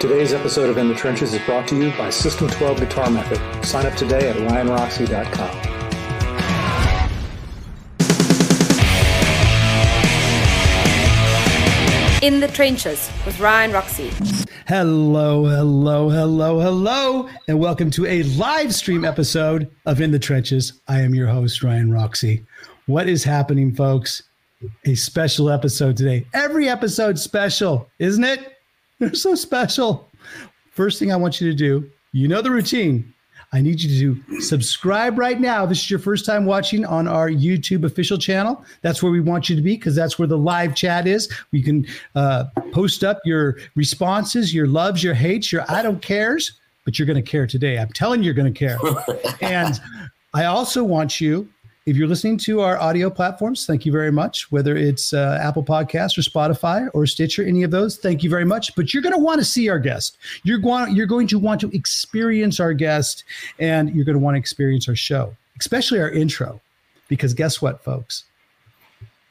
Today's episode of In the Trenches is brought to you by System 12 Guitar Method. Sign up today at ryanroxie.com. In the Trenches with Ryan Roxie. Hello, hello, hello, hello, and welcome to a live stream episode of In the Trenches. I am your host, Ryan Roxie. What is happening, folks? A special episode today. Every episode special, isn't it? They're so special. First thing I want you to do, you know the routine. I need you to subscribe right now. This is your first time watching on our YouTube official channel. That's where we want you to be because that's where the live chat is. We can uh, post up your responses, your loves, your hates, your I don't cares, but you're going to care today. I'm telling you, you're going to care. and I also want you if you're listening to our audio platforms, thank you very much. Whether it's uh, Apple Podcasts or Spotify or Stitcher, any of those, thank you very much. But you're going to want to see our guest. You're going you're going to want to experience our guest, and you're going to want to experience our show, especially our intro, because guess what, folks?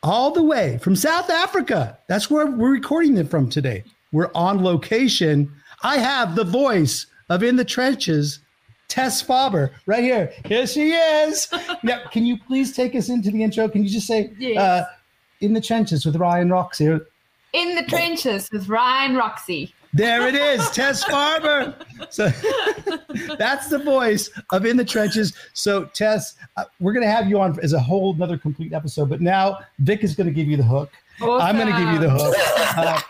All the way from South Africa. That's where we're recording it from today. We're on location. I have the voice of In the Trenches Tess Faber right here. Here she is. now, can you please take us into the intro? Can you just say, Yes. uh, in the trenches with Ryan Roxie? In the trenches with Ryan Roxie. There it is, Tess Farber. So that's the voice of In the Trenches. So, Tess, uh, we're going to have you on as a whole another complete episode, but now Vic is going to give you the hook. I'm going to give you the hook. Uh,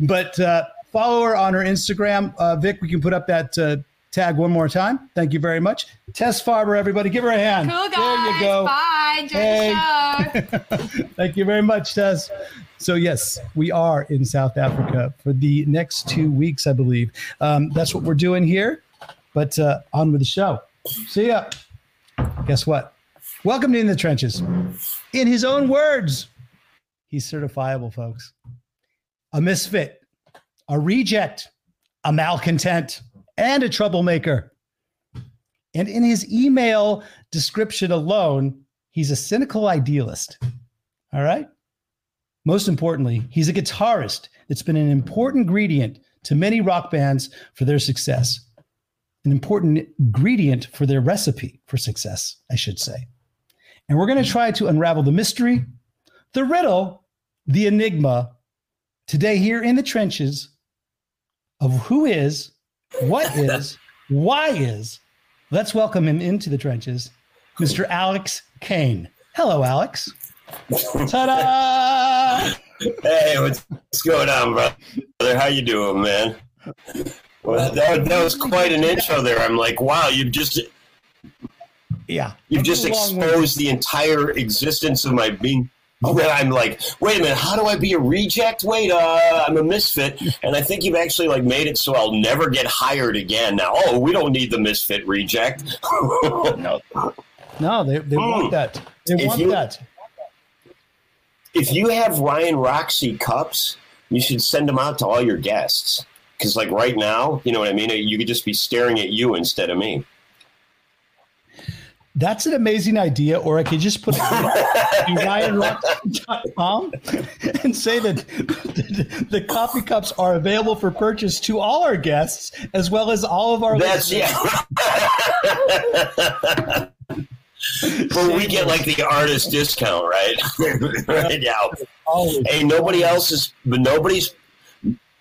but uh, follow her on her Instagram. Uh, Vic, we can put up that uh, tag one more time. Thank you very much. Tess Farber, everybody, give her a hand. Cool guys. There you go. Bye. Enjoy Hey. the show. Thank you very much, Tess. So, yes, we are in South Africa for the next two weeks, I believe. Um, that's what we're doing here. But uh, on with the show. See ya. Guess what? Welcome to In the Trenches. In his own words, he's certifiable, folks. A misfit, a reject, a malcontent, and a troublemaker. And in his email description alone, he's a cynical idealist. All right. Most importantly, he's a guitarist that's been an important ingredient to many rock bands for their success, an important ingredient for their recipe for success, I should say. And we're going to try to unravel the mystery, the riddle, the enigma today here in the trenches of who is, what is, why is. Let's welcome him into the trenches, Mr. Alex Kane. Hello, Alex. Ta-da! Hey, what's, what's going on, brother? How you doing, man? Well, that, that was quite an intro there. I'm like, wow, you've just Yeah. you've just That's a long way. exposed the entire existence of my being. When I'm like, wait a minute, how do I be a reject? Wait, uh, I'm a misfit, and I think you've actually like made it so I'll never get hired again. Now, oh, we don't need the misfit reject. No, no, they, they want Mm. that. They If want you- that. if you have Ryan Roxie cups, you should send them out to all your guests. Because, like right now, you know what I mean? You could just be staring at you instead of me. That's an amazing idea. Or I could just put ryanrock.com and say that the, the coffee cups are available for purchase to all our guests as well as all of our That's listeners. yeah. we get like the artist discount, right? right now. Hey, nobody else is, but nobody's,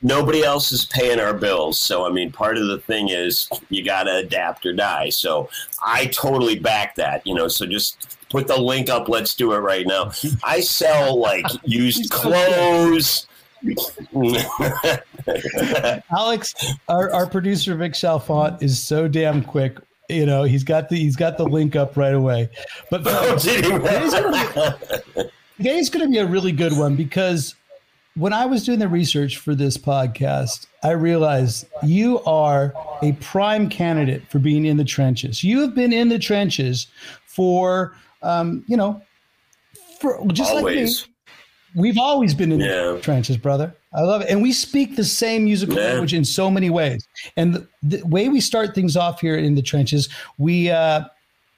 nobody else is paying our bills. So I mean, part of the thing is you got to adapt or die. So I totally back that. You know, so just put the link up. Let's do it right now. I sell like used clothes. Alex, our, our producer Vic Chalfont is so damn quick. You know, he's got the he's got the link up right away. But Oh, did? Today's gonna be- today's going to be a really good one because when I was doing the research for this podcast, I realized you are a prime candidate for being in the trenches. You have been in the trenches for, um, you know, for just like me. Always. We've always been in Yeah. the trenches, brother. I love it. And we speak the same musical Yeah. language in so many ways. And the, the way we start things off here in the trenches, we uh,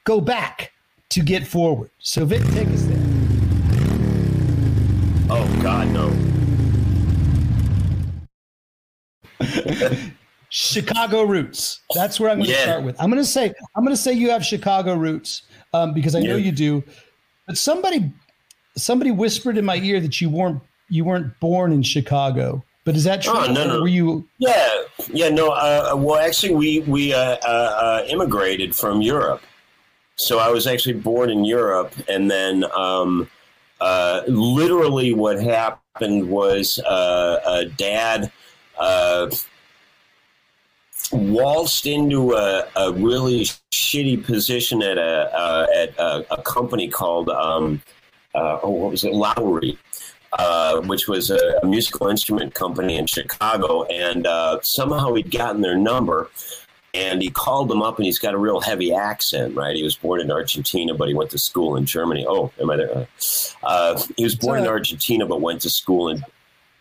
go back to get forward. So, Vic, take us there. Oh God, no. Chicago roots. That's where I'm going to Yeah. start with. I'm going to say I'm going to say you have Chicago roots um, because I know Yeah. you do. But somebody somebody whispered in my ear that you weren't you weren't born in Chicago. But is that true? Oh, no, no. Were you? Yeah, yeah, no. Uh, well, actually, we we uh, uh, uh, immigrated from Europe, so I was actually born in Europe, and then um, uh, literally what happened was uh, uh, Dad uh, waltzed into a, a really shitty position at a uh, at a, a company called um, uh, oh, what was it, Lowrey uh, which was a, a musical instrument company in Chicago, and uh, somehow he'd gotten their number. And he called them up, and he's got a real heavy accent, right? He was born in Argentina, but he went to school in Germany. Oh, am I there? Uh, he was born in Argentina, but went to school in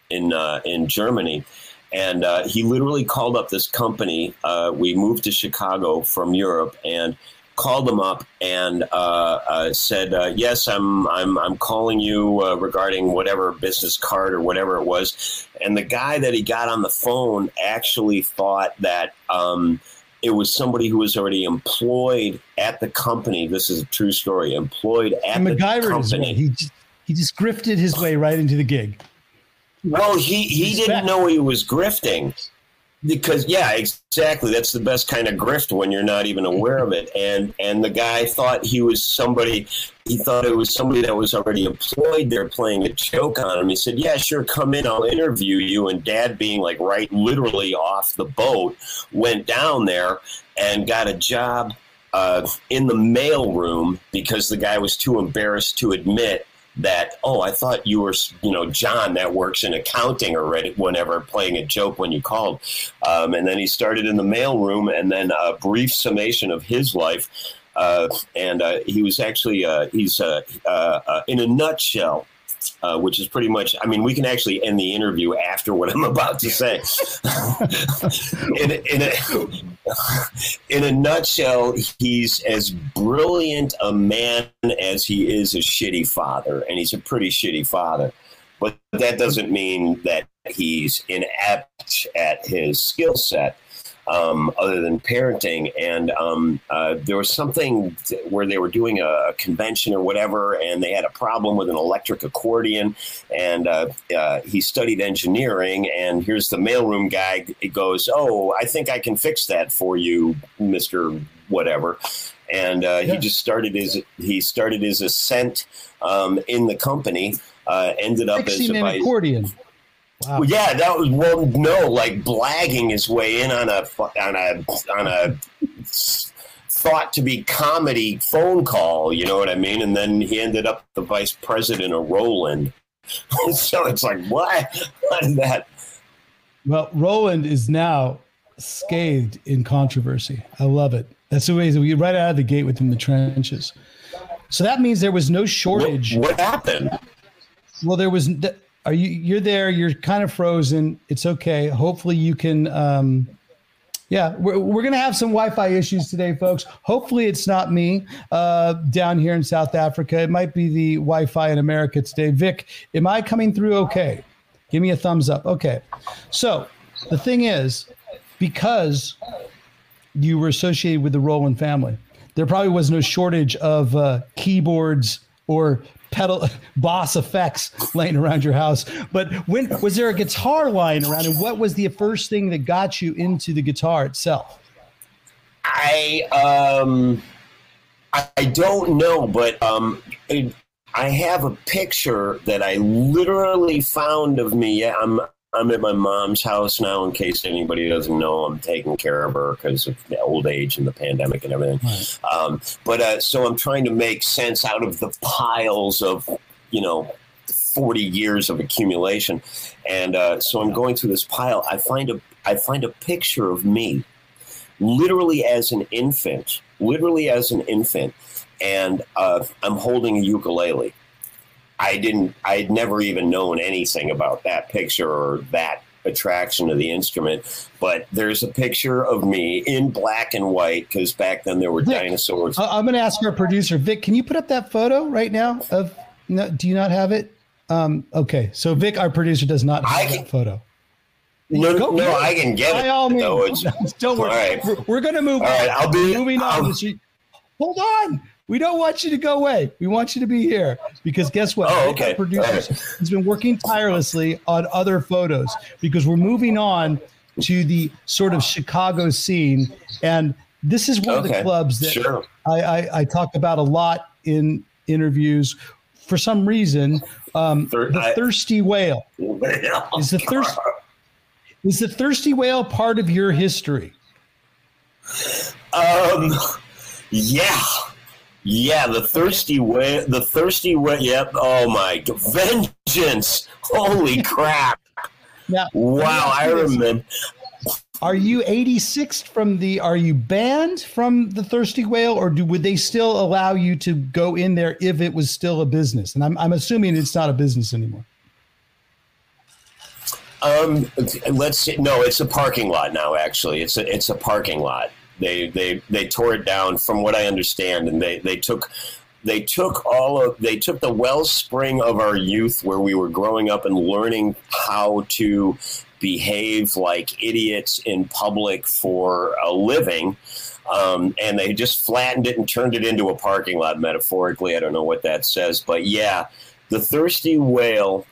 in uh, in Germany. And uh, he literally called up this company. Uh, we moved to Chicago from Europe, and called them up and uh, uh, said, uh, "Yes, I'm I'm I'm calling you uh, regarding whatever business card or whatever it was." And the guy that he got on the phone actually thought that um, it was somebody who was already employed at the company. This is a true story. Employed at the MacGyver his company. He just, he just grifted his way right into the gig. Well, he, he Respect. didn't know he was grifting. Because yeah, exactly. That's the best kind of grift when you're not even aware of it. And and the guy thought he was somebody. He thought it was somebody that was already employed there, playing a joke on him. He said, "Yeah, sure, come in. I'll interview you." And Dad, being like right, literally off the boat, went down there and got a job uh, in the mail room because the guy was too embarrassed to admit that oh i thought you were you know john that works in accounting or whenever playing a joke when you called. Um, and then he started in the mailroom and then a brief summation of his life. Uh, and uh, he was actually uh, he's uh, uh, uh, in a nutshell uh, which is pretty much. I mean, we can actually end the interview after what I'm about to say. in, in, a, in a nutshell, he's as brilliant a man as he is a shitty father, and he's a pretty shitty father. But that doesn't mean that he's inept at his skill set. Um, other than parenting. And um, uh, there was something th- where they were doing a convention or whatever, and they had a problem with an electric accordion. And uh, uh, he studied engineering. And here's the mailroom guy. He goes, "Oh, I think I can fix that for you, Mister Whatever." And uh, Yeah. he just started his he started his ascent um, in the company. Uh, ended up as Fixing a an accordion. Wow. Well, yeah, that was well, no, like blagging his way in on a on a on a thought to be comedy phone call. You know what I mean? And then he ended up the vice president of Roland. so it's like, what? What is that? Well, Roland is now scathed in controversy. I love it. That's the way we right out of the gate within the trenches. So that means there was no shortage. what happened? Well, there was. Are you? You're there. You're kind of frozen. It's okay. Hopefully, you can. Um, yeah, we're, we're gonna have some Wi-Fi issues today, folks. Hopefully, it's not me uh, down here in South Africa. It might be the Wi-Fi in America today. Vic, am I coming through okay? Give me a thumbs up. Okay. So the thing is, because you were associated with the Roland family, there probably was no shortage of uh, keyboards or pedal boss effects laying around your house. But when was there a guitar lying around, and what was the first thing that got you into the guitar itself? I um, I, don't know, but um, I have a picture that I literally found of me. I'm I'm at my mom's house now. In case anybody doesn't know, I'm taking care of her because of the old age and the pandemic and everything. Um, but uh, so I'm trying to make sense out of the piles of you know. 40 years of accumulation and uh, so i'm going through this pile i find a i find a picture of me literally as an infant, literally as an infant, and uh, I'm holding a ukulele. I didn't, I'd never even known anything about that picture or that attraction to the instrument, but there's a picture of me in black and white because back then there were Vic, dinosaurs. I- I'm going to ask our producer, Vic. Can you put up that photo right now? Of no, do you not have it? Um, okay, so Vic, our producer, does not I have can- that photo. No, Go no, get it. I can get By it. all means. It's- Don't worry. All right. We're, we're going to move All on. right, I'll be- moving on. I'll-. Hold on. We don't want you to go away. We want you to be here because guess what? Oh, okay. Right. has been working tirelessly on other photos because we're moving on to the sort of Chicago scene, and this is one of the clubs that Sure. I, I, I talk about a lot in interviews. For some reason, um, Thir- the thirsty whale is the thirst is the thirsty whale part of your history. Um, yeah, yeah. The thirsty way. The thirsty way. Yep. Oh my vengeance! Holy crap! Now, Wow, I remember. Are you 86th from the? Are you banned from the Thirsty Whale, or do would they still allow you to go in there if it was still a business? And I'm I'm assuming it's not a business anymore. Um, let's see. No, it's a parking lot now. Actually, it's a it's a parking lot. They they they tore it down, from what I understand, and they they took they took all of they took the wellspring of our youth, where we were growing up and learning how to behave like idiots in public for a living. Um, and they just flattened it and turned it into a parking lot metaphorically. I don't know what that says, but yeah, the thirsty whale.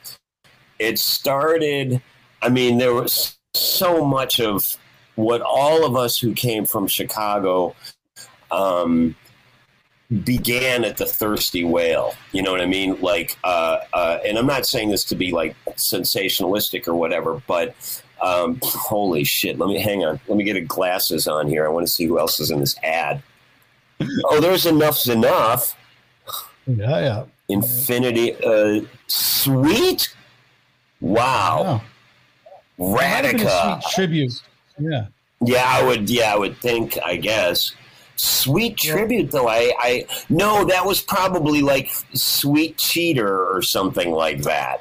It started. I mean, there was so much of what all of us who came from Chicago um, began at the Thirsty Whale. You know what I mean? Like, uh, uh, and I'm not saying this to be like sensationalistic or whatever, but um, holy shit! Let me hang on. Let me get a glasses on here. I want to see who else is in this ad. Oh, there's enough's enough. Yeah, yeah. Infinity, uh, sweet. Wow, might have been a Radica. sweet tribute. Yeah. Yeah, I would. Yeah, I would think. I guess. Sweet Yeah. tribute, though. I, I no, that was probably like Sweet Cheater or something like that.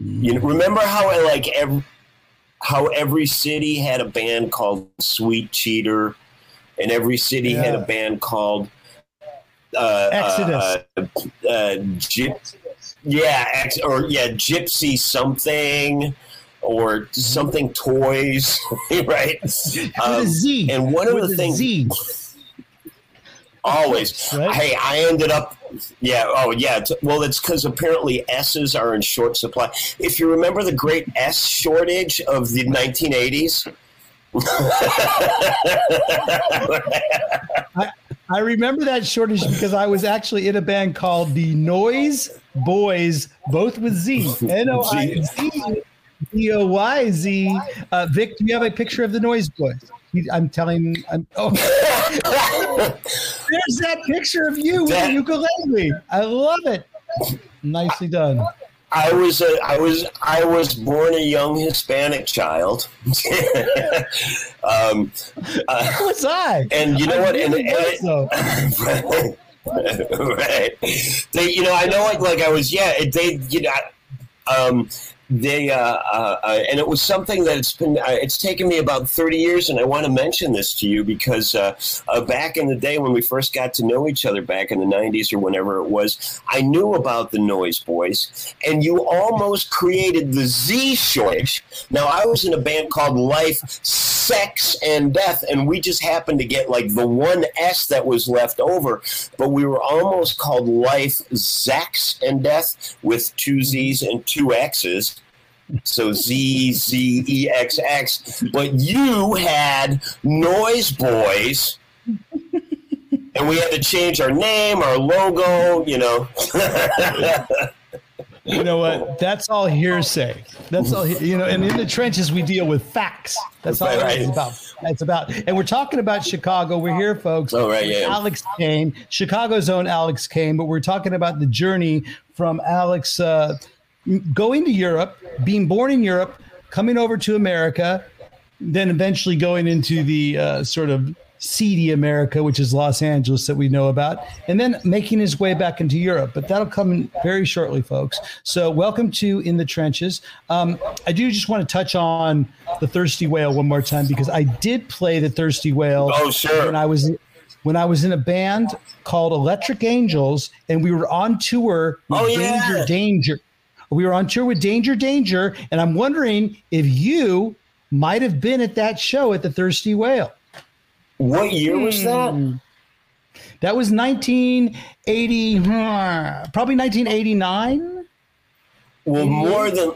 You know, remember how I like every, how every city had a band called Sweet Cheater, and every city had a band called uh, Exodus. Uh, uh, Gyp- yeah, ex- or yeah, Gypsy something or something toys, right? Um, Z. and one of With the things Z. always, Right? hey, I ended up, yeah, oh yeah. T- well, it's because apparently S's are in short supply. If you remember the great S shortage of the 1980s. I remember that shortage because I was actually in a band called the Noise Boys, both with Z. N O I Z D O Y Z. Uh, Vic, do you have a picture of the Noise Boys? I'm telling. I'm, oh, there's that picture of you with the ukulele. I love it. Nicely done. I was a, I was I was born a young Hispanic child. um, uh, was I? and you know I what? And, really and though. right. They, you know, I know, like, like I was, yeah. They, you know, um, they, uh, uh, uh, and it was something that it's been, uh, it's taken me about thirty years, and I want to mention this to you because uh, back in the day when we first got to know each other, back in the '90s or whenever it was, I knew about the Noise Boys, and you almost created the Z shortage. Now, I was in a band called Life, Sex, and Death, and we just happened to get like the one S that was left over, but we were almost called Life, Zex, and Death with two Z's and two X's. So Z Z E X X, but you had Noise Boys, and we had to change our name, our logo, you know. You know what? That's all hearsay. That's all you know. And in the trenches, we deal with facts. That's all Right, it's about. That's about. And we're talking about Chicago. We're here, folks. Oh, right, yeah. Alex Kane, Chicago's own Alex Kane. But we're talking about the journey from Alex uh, going to Europe, being born in Europe, coming over to America, then eventually going into the uh, sort of seedy America, which is Los Angeles that we know about, and then making his way back into Europe. But that'll come very shortly, folks. So, welcome to In the Trenches. Um, I do just want to touch on the Thirsty Whale one more time because I did play the Thirsty Whale Oh, sure. when I was when I was in a band called Electric Angels, and we were on tour with Oh, yeah. Danger Danger. We were on tour with Danger Danger, and I'm wondering if you might have been at that show at the Thirsty Whale. What year was that? Hmm. That was 1980, probably 1989. Well, more than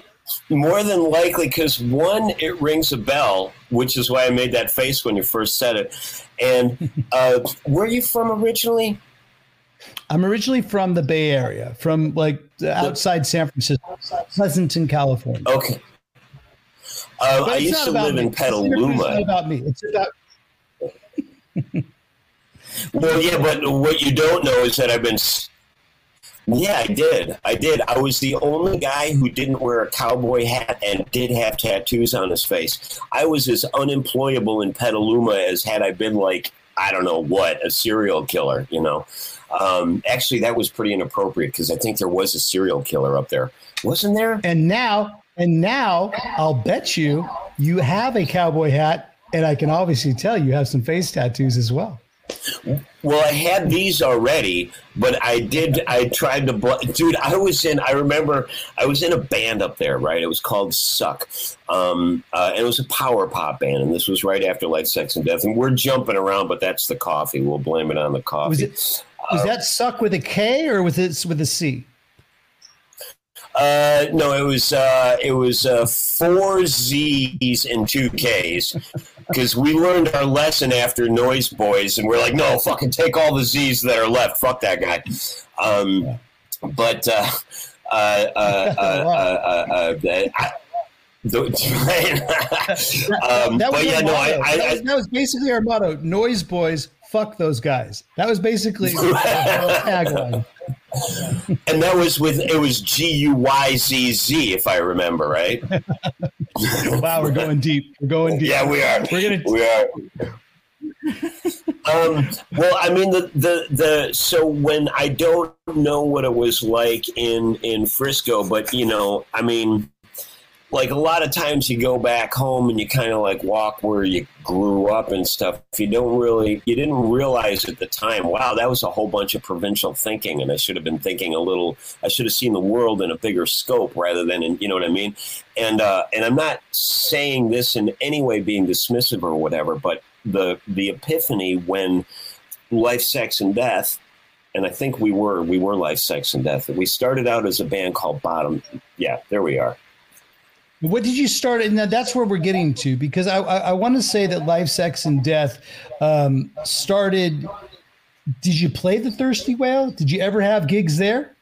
more than likely, because one, it rings a bell, which is why I made that face when you first said it. And uh, where are you from originally? I'm originally from the Bay Area, from like outside San Francisco, Pleasanton, California. Okay. Uh, I used to live me. in This interview is not Petaluma. about me. It's about Well, yeah, but what you don't know is that I've been. Yeah, I did. I did. I was the only guy who didn't wear a cowboy hat and did have tattoos on his face. I was as unemployable in Petaluma as had I been like I don't know what a serial killer. You know, um, actually, that was pretty inappropriate because I think there was a serial killer up there, wasn't there? and now and now I'll bet you you have a cowboy hat, and I can obviously tell you have some face tattoos as well. Well, I had these already, but I did. I tried to, bl- dude. I was in. I remember I was in a band up there, right? It was called Suck, um, uh, and it was a power pop band. And this was right after Life, Sex, and Death. And we're jumping around, but that's the coffee. We'll blame it on the coffee. Was it was that suck with a K or with it with a C? Uh, no, it was uh, it was uh, four Z's and two K's because we learned our lesson after Noise Boys, and we're like, no, fucking take all the Z's that are left. Fuck that guy. Um, but uh, uh, uh, I, um, That was but yeah, no, I. I, that, was, that was basically our motto. Noise boys, fuck those guys. That was basically our tagline. And that was with it was G U Y Z Z if I remember right. Wow, we're going deep. We're going deep. Yeah, we are. We're gonna we are. um, well, I mean, the, the the so when I don't know what it was like in in Frisco, but you know, I mean, like a lot of times you go back home and you kind of like walk where you grew up and stuff. If You don't really, you didn't realize at the time, wow, that was a whole bunch of provincial thinking, and I should have been thinking a little. I should have seen the world in a bigger scope rather than in, you know what I mean. And uh, and I'm not saying this in any way being dismissive or whatever, but the the epiphany when life, sex, and death. And I think we were we were life, sex, and death. We started out as a band called Bottom. Yeah, there we are. What did you start? And that's where we're getting to because I, I, I want to say that Life, Sex, and Death um, started. Did you play the Thirsty Whale? Did you ever have gigs there?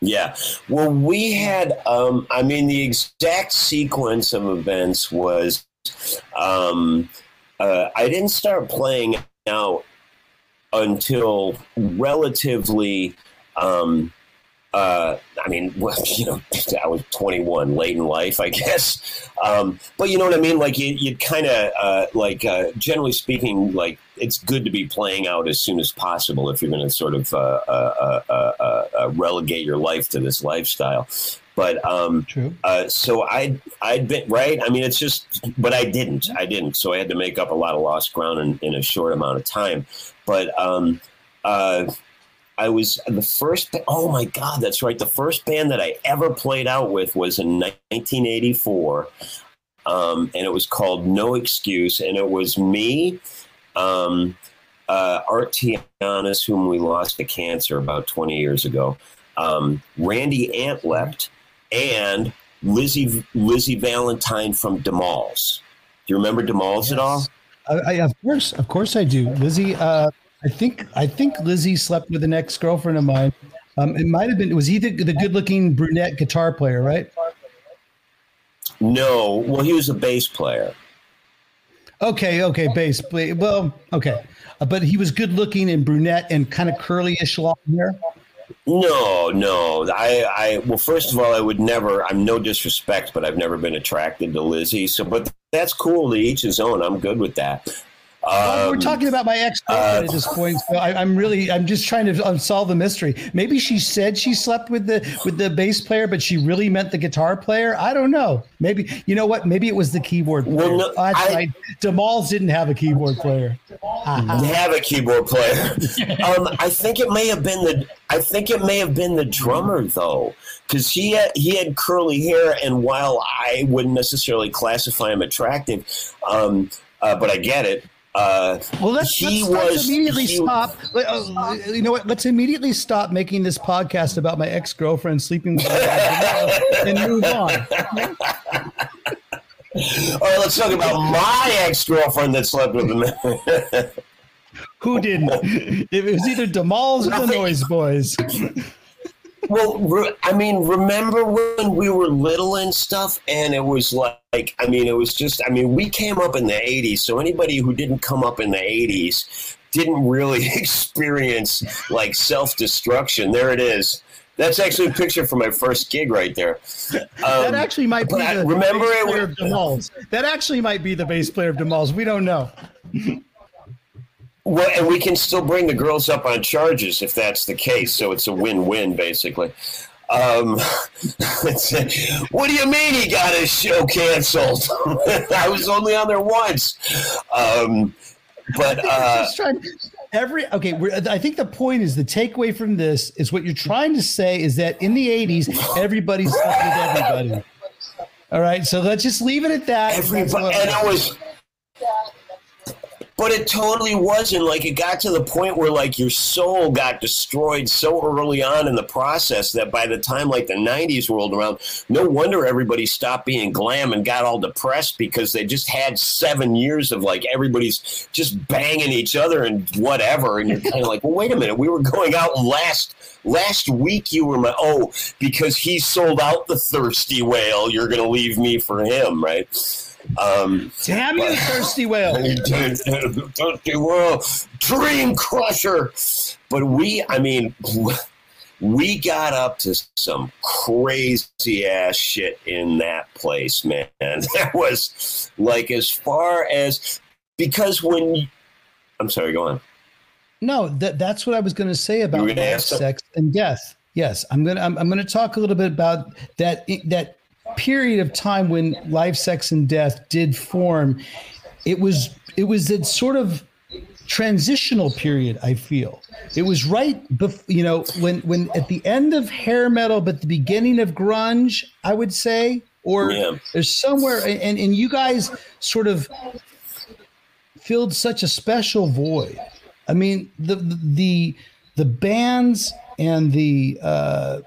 Yeah. Well, we had, um, I mean, the exact sequence of events was um, uh, I didn't start playing out until relatively. Um, uh, I mean, you know, I was 21, late in life, I guess. Um, but you know what I mean? Like, you, you kind of, uh, like, uh, generally speaking, like, it's good to be playing out as soon as possible if you're going to sort of uh, uh, uh, uh, uh, relegate your life to this lifestyle. But um, True. uh, so I I'd been right. I mean, it's just, but I didn't. I didn't. So I had to make up a lot of lost ground in, in a short amount of time. But um, uh, I was the first. Oh my God, that's right. The first band that I ever played out with was in 1984, um, and it was called No Excuse, and it was me. Um, uh, Art Tianis, whom we lost to cancer about 20 years ago, um, Randy Antlept, and Lizzy Lizzy Valentine from D'Molls. Do you remember D'Molls at all? I, I, of course, of course, I do. Lizzy, uh, I think I think Lizzy slept with an ex girlfriend of mine. Um, it might have been. Was he the, the good looking brunette guitar player? Right. No. Well, he was a bass player. Okay. Okay. Bass. play- Well. Okay. Uh, but he was good looking and brunette and kind of curly-ish long hair. No, no. I, I, well, first of all, I would never. I'm no disrespect, but I've never been attracted to Lizzy. So, but that's cool. To each his own. I'm good with that. Well, we're Um, talking about my ex girlfriend at this point, so I, I'm really, I'm just trying to unsolve the mystery. Maybe she said she slept with the with the bass player, but she really meant the guitar player. I don't know. Maybe you know what? Maybe it was the keyboard player. Well, no, oh, that's I- right. D'Moll's didn't have a keyboard player. They have a keyboard player. um, I think it may have been the. I think it may have been the drummer though, because he had, he had curly hair, and while I wouldn't necessarily classify him attractive, um, uh, but I get it. Uh, Well, let's, let's, let's immediately stop. Let- uh, you know what? Let's immediately stop making this podcast about my ex girlfriend sleeping with me and move on. All right, let's talk about my ex girlfriend that slept with him. Who didn't? It was either D'Moll's or the Noise Boys. Well, re- I mean, remember when we were little and stuff, and it was like, I mean, it was just, I mean, we came up in the 80s, so anybody who didn't come up in the 80s didn't really experience like self destruction. There it is. That's actually a picture from my first gig right there. That Um, actually might be I- the remember bass it player was- of D'Moll's. That actually might be the bass player of D'Moll's. We don't know. Well, and we can still bring the girls up on charges if that's the case. So it's a win-win, basically. Um, what do you mean he got his show canceled? I was only on there once. Um, but uh, trying- every okay. We're, I think the point is the takeaway from this is what you're trying to say is that in the '80s everybody slept with everybody. All right, so let's just leave it at that. Everybody, and it was. But it totally wasn't like it got to the point where like your soul got destroyed so early on in the process that by the time like the 90s rolled around, no wonder everybody stopped being glam and got all depressed because they just had seven years of like everybody's just banging each other and whatever. And you're kind of like, well, wait a minute, we were going out last last week. You were my oh because he sold out the thirsty whale. You're gonna leave me for him, right? Um, Damn you, thirsty whale! Thirsty World, Dream Crusher. But we, I mean, we got up to some crazy ass shit in that place, man. That was like as far as because when I'm sorry, go on. No, that that's what I was going to say about gonna life, ask something? sex, and death. Yes, I'm gonna I'm, I'm gonna talk a little bit about that that period of time when life, sex, and death did form. It was it was that sort of transitional period. I feel it was right, bef- you know, when when at the end of hair metal, but the beginning of grunge. I would say, or Yeah. there's somewhere, and and you guys sort of filled such a special void. I mean, the the the, the bands and the, uh,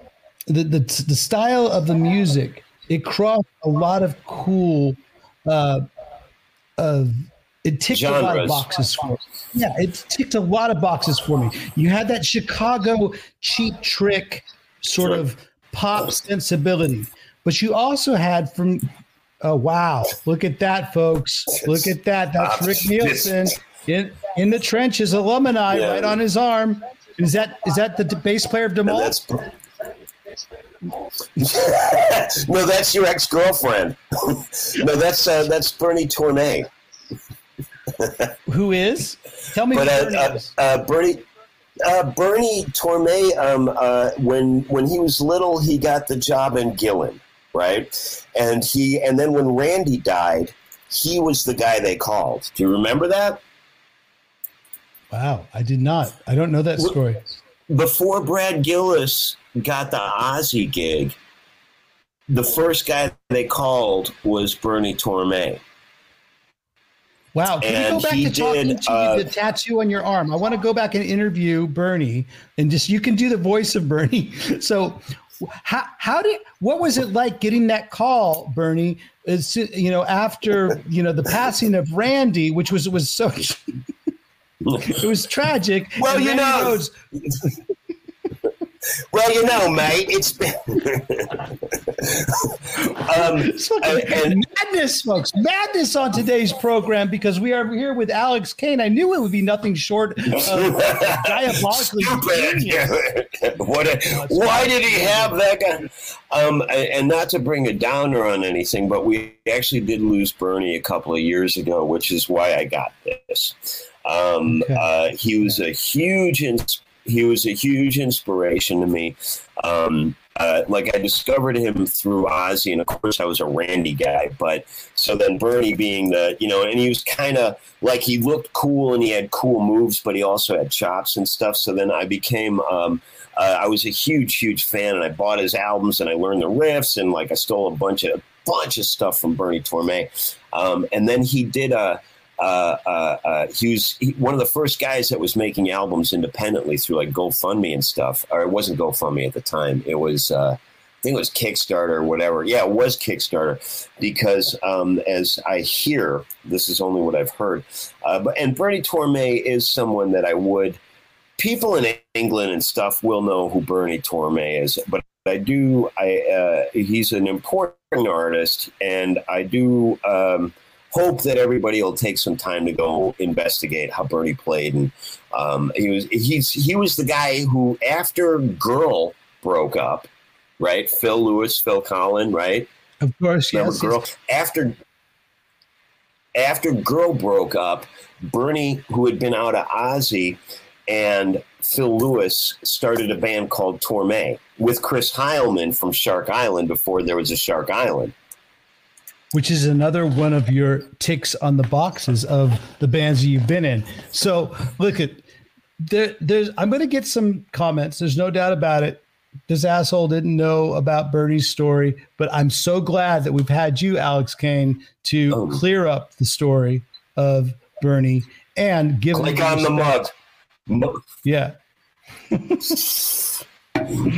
the the the style of the music it crossed a lot of cool. Uh, uh, it ticked a lot of boxes for me. Yeah, it ticked a lot of boxes for me. You had that Chicago cheap trick sort Sure. of pop sensibility, but you also had from Oh wow! Look at that, folks! Look at that. That's Rick Nielsen in in the trenches, alumni Yeah. right on his arm. Is that is that the bass player of that's no, that's your ex girlfriend. no, that's uh, that's Bernie Torme. Who is? Tell me. But who uh, Bernie uh, uh, Bernie uh, Bernie Torme, um, uh, when when he was little, he got the job in Gillan, right? And he and then when Randy died, he was the guy they called. Do you remember that? wow, I did not. I don't know that story. Before Brad Gillis got the Ozzy gig, the first guy they called was Bernie Torme. Wow, can you And go back to talking did, to uh, the tattoo on your arm? I want to go back and interview Bernie, and just you can do the voice of Bernie. So, how how did what was it like getting that call, Bernie? Is you know after you know the passing of Randy, which was was so it was tragic. Well, you Randy know- Rhoads- Well, you know, mate, it's been Um, and, madness, folks, madness on today's program because we are here with Alex Kane. I knew it would be nothing short of diabolically. what a, why did he have that guy? Um, and not to bring a downer on anything, but we actually did lose Bernie a couple of years ago, which is why I got this. Um, okay. uh, he was a huge, he was a huge inspiration to me. Um, uh, like I discovered him through Ozzy, and of course I was a Randy guy. But so then Bernie being the, you know, and he was kind of like he looked cool and he had cool moves, but he also had chops and stuff. So then I became, um, uh, I was a huge, huge fan, and I bought his albums and I learned the riffs and like I stole a bunch of a bunch of stuff from Bernie Torme. Um, and then he did a uh, uh, uh, he was he, one of the first guys that was making albums independently through like GoFundMe and stuff. Or it wasn't GoFundMe at the time. It was, uh, I think it was Kickstarter or whatever. Yeah, it was Kickstarter because um, as I hear, this is only what I've heard. Uh, but and Bernie Torme is someone that I would. People in England and stuff will know who Bernie Torme is, but I do. I uh, he's an important artist, and I do. Um, hope that everybody will take some time to go investigate how Bernie played. And um, he was he's he was the guy who after Girl broke up, right? Phil Lewis, Phil Collen, right? Of course, Remember yes. Girl after after Girl broke up, Bernie, who had been out of Ozzy, and Phil Lewis started a band called Torme with Chris Heilman from Shark Island before there was a Shark Island which is another one of your ticks on the boxes of the bands that you've been in. So look at there. There's I'm going to get some comments. There's no doubt about it. This asshole didn't know about Bernie's story, but I'm so glad that we've had you, Alex Kane, to oh. clear up the story of Bernie and give. Click on the mug. Yeah.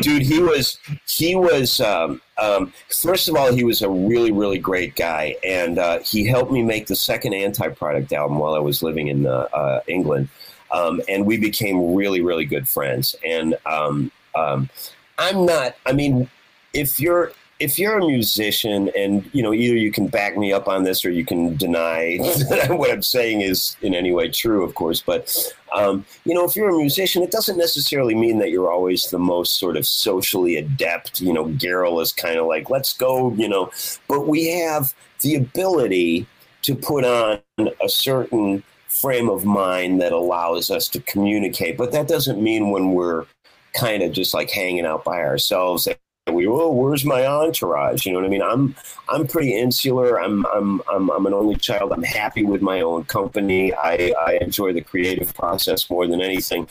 dude he was he was um, um, first of all he was a really really great guy. And uh, he helped me make the second AntiProduct album while i was living in uh, uh, england. Um, and we became really really good friends. And um, um, i'm not i mean if you're if you're a musician and you know either you can back me up on this or you can deny what i'm saying is in any way true of course but um, you know if you're a musician it doesn't necessarily mean that you're always the most sort of socially adept you know Garrel is kind of like let's go you know but we have the ability to put on a certain frame of mind that allows us to communicate but that doesn't mean when we're kind of just like hanging out by ourselves we oh where's my entourage? You know what i mean? I'm i'm pretty insular. I'm i'm i'm, I'm an only child. I'm happy with my own company. I i enjoy the creative process more than anything.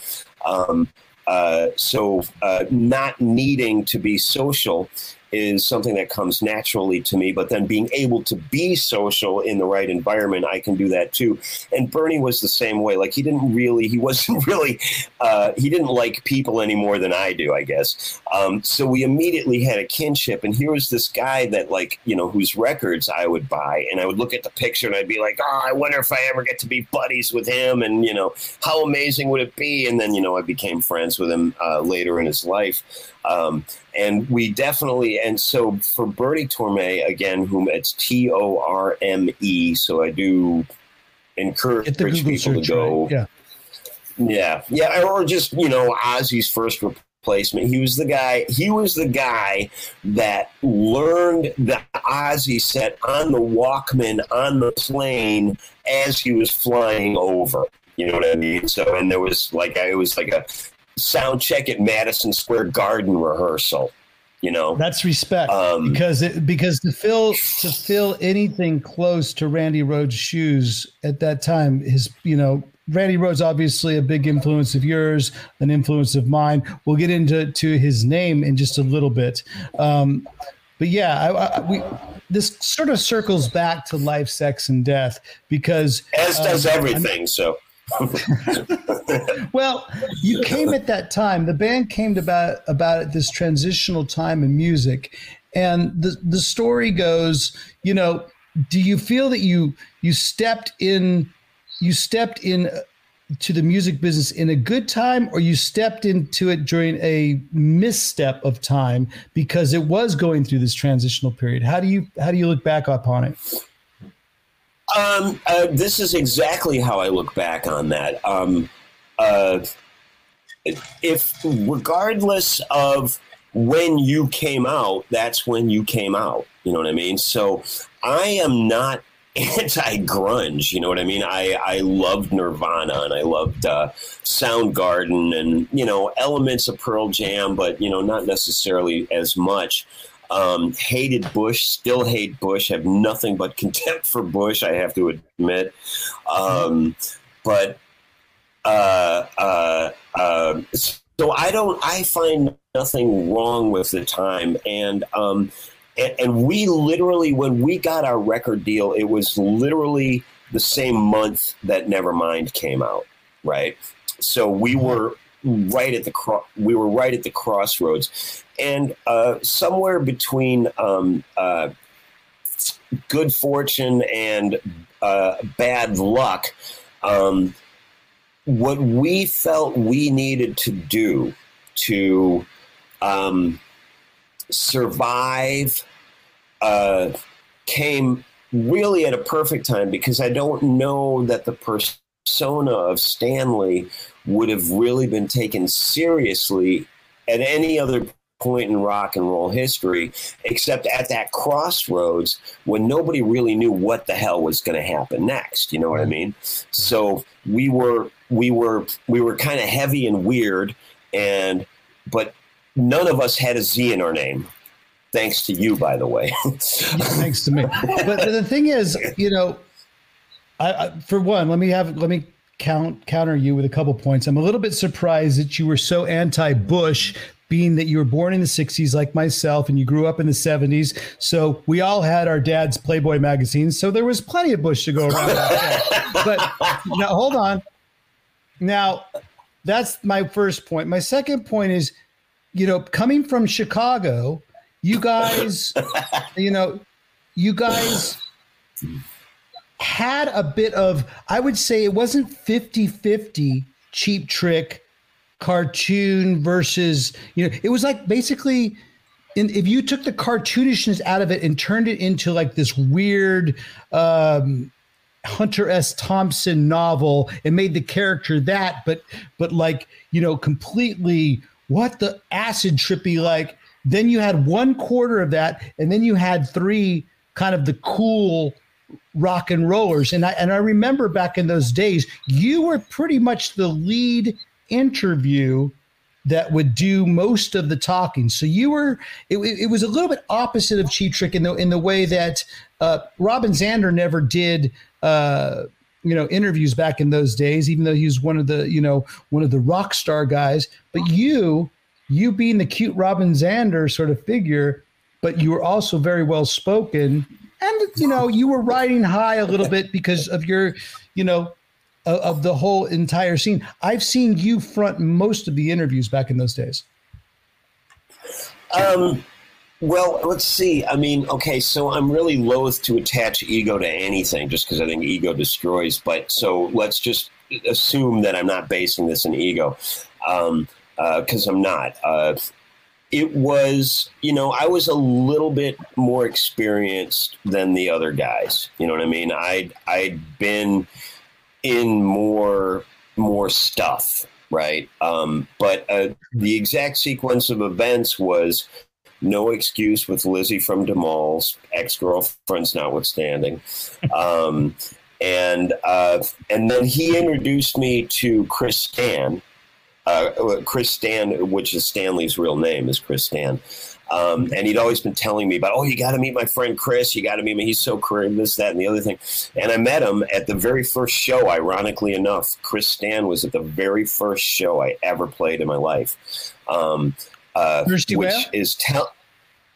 Um, uh, so uh, not needing to be social is something that comes naturally to me. But then being able to be social in the right environment, I can do that too. And Bernie was the same way. Like he didn't really, he wasn't really, uh, he didn't like people any more than I do, I guess. Um, so we immediately had a kinship. And here was this guy that, like, you know, whose records I would buy, and I would look at the picture and I'd be like, oh, I wonder if I ever get to be buddies with him, and you know, how amazing would it be? And then, you know, I became friends with him uh, later in his life. Um, and we definitely, and so for Bernie Torme, again, whom it's T O R M E, so I do encourage people to go. Right. Yeah. Yeah. Yeah. Or just, you know, Ozzy's first replacement. He was the guy, he was the guy that learned the Ozzy set on the Walkman on the plane as he was flying over. You know what I mean? So, and there was like, it was like a sound check at Madison Square Garden rehearsal. You know, that's respect um, because it, because to fill to fill anything close to Randy Rhoads' shoes at that time, his you know Randy Rhoads obviously a big influence of yours, an influence of mine. We'll get into to his name in just a little bit, um, but yeah, I, I, we this sort of circles back to life, sex, and death because as does um, everything. I'm, so well, you came at that time. The band came to about about this transitional time in music, and the the story goes. You know, do you feel that you you stepped in, you stepped in uh, to the music business in a good time or you stepped into it during a misstep of time because it was going through this transitional period how do you how do you look back upon it um, uh, this is exactly how i look back on that um, uh, if regardless of when you came out that's when you came out you know what i mean so i am not anti grunge. You know what I mean? I, I loved Nirvana and I loved uh, Soundgarden and, you know, elements of Pearl Jam, but, you know, not necessarily as much. Um, hated Bush, still hate Bush, have nothing but contempt for Bush, I have to admit. Um, but, uh, uh, uh, so I don't, I find nothing wrong with the time. And, um, and, and we literally, when we got our record deal, it was literally the same month that Nevermind came out, right? So we were right at the cro- we were right at the crossroads, and uh, somewhere between um, uh, good fortune and uh, bad luck, um, what we felt we needed to do to um, survive uh, came really at a perfect time because I don't know that the persona of Stanley would have really been taken seriously at any other point in rock and roll history, except at that crossroads when nobody really knew what the hell was going to happen next. You know what I mean? So we were we were we were kind of heavy and weird, and but none of us had a Z in our name. Thanks to you, by the way. Thanks to me. But the thing is, you know, I, I, for one, let me have let me count counter you with a couple points. I'm a little bit surprised that you were so anti-Bush being that you were born in the 60s like myself and you grew up in the 70s so we all had our dad's playboy magazines. So there was plenty of bush to go around. But now hold on. Now that's my first point. My second point is you know coming from chicago you guys you know you guys had a bit of i would say it wasn't 50-50 cheap trick cartoon versus you know it was like basically in, if you took the cartoonishness out of it and turned it into like this weird um, Hunter S. Thompson novel and made the character that, but but like you know completely what the acid trippy like. Then you had one quarter of that, and then you had three kind of the cool rock and rollers. And I and I remember back in those days, you were pretty much the lead interview that would do most of the talking. So you were it, it was a little bit opposite of Cheap Trick in the in the way that uh, Robin Zander never did uh, you know interviews back in those days, even though he was one of the you know one of the rock star guys. But you you being the cute Robin Zander sort of figure, but you were also very well spoken. And you know, you were riding high a little bit because of your, you know, of the whole entire scene. I've seen you front most of the interviews back in those days. Um, well, let's see. I mean, okay, so I'm really loath to attach ego to anything just because I think ego destroys. But so let's just assume that I'm not basing this in ego because um, uh, I'm not. Uh, it was, you know, I was a little bit more experienced than the other guys. You know what I mean? I'd I'd been in more more stuff, right? Um, but uh, the exact sequence of events was no excuse with Lizzy from D'Molls, ex girlfriends notwithstanding. Um, and uh, and then he introduced me to Chris Stan, uh, Chris Stan, which is Stanley's real name, is Chris Stan. Um, and he'd always been telling me about, oh, you got to meet my friend Chris. You got to meet him. He's so creative, this, that, and the other thing. And I met him at the very first show, ironically enough. Chris Stan was at the very first show I ever played in my life. Um, uh, which is tell.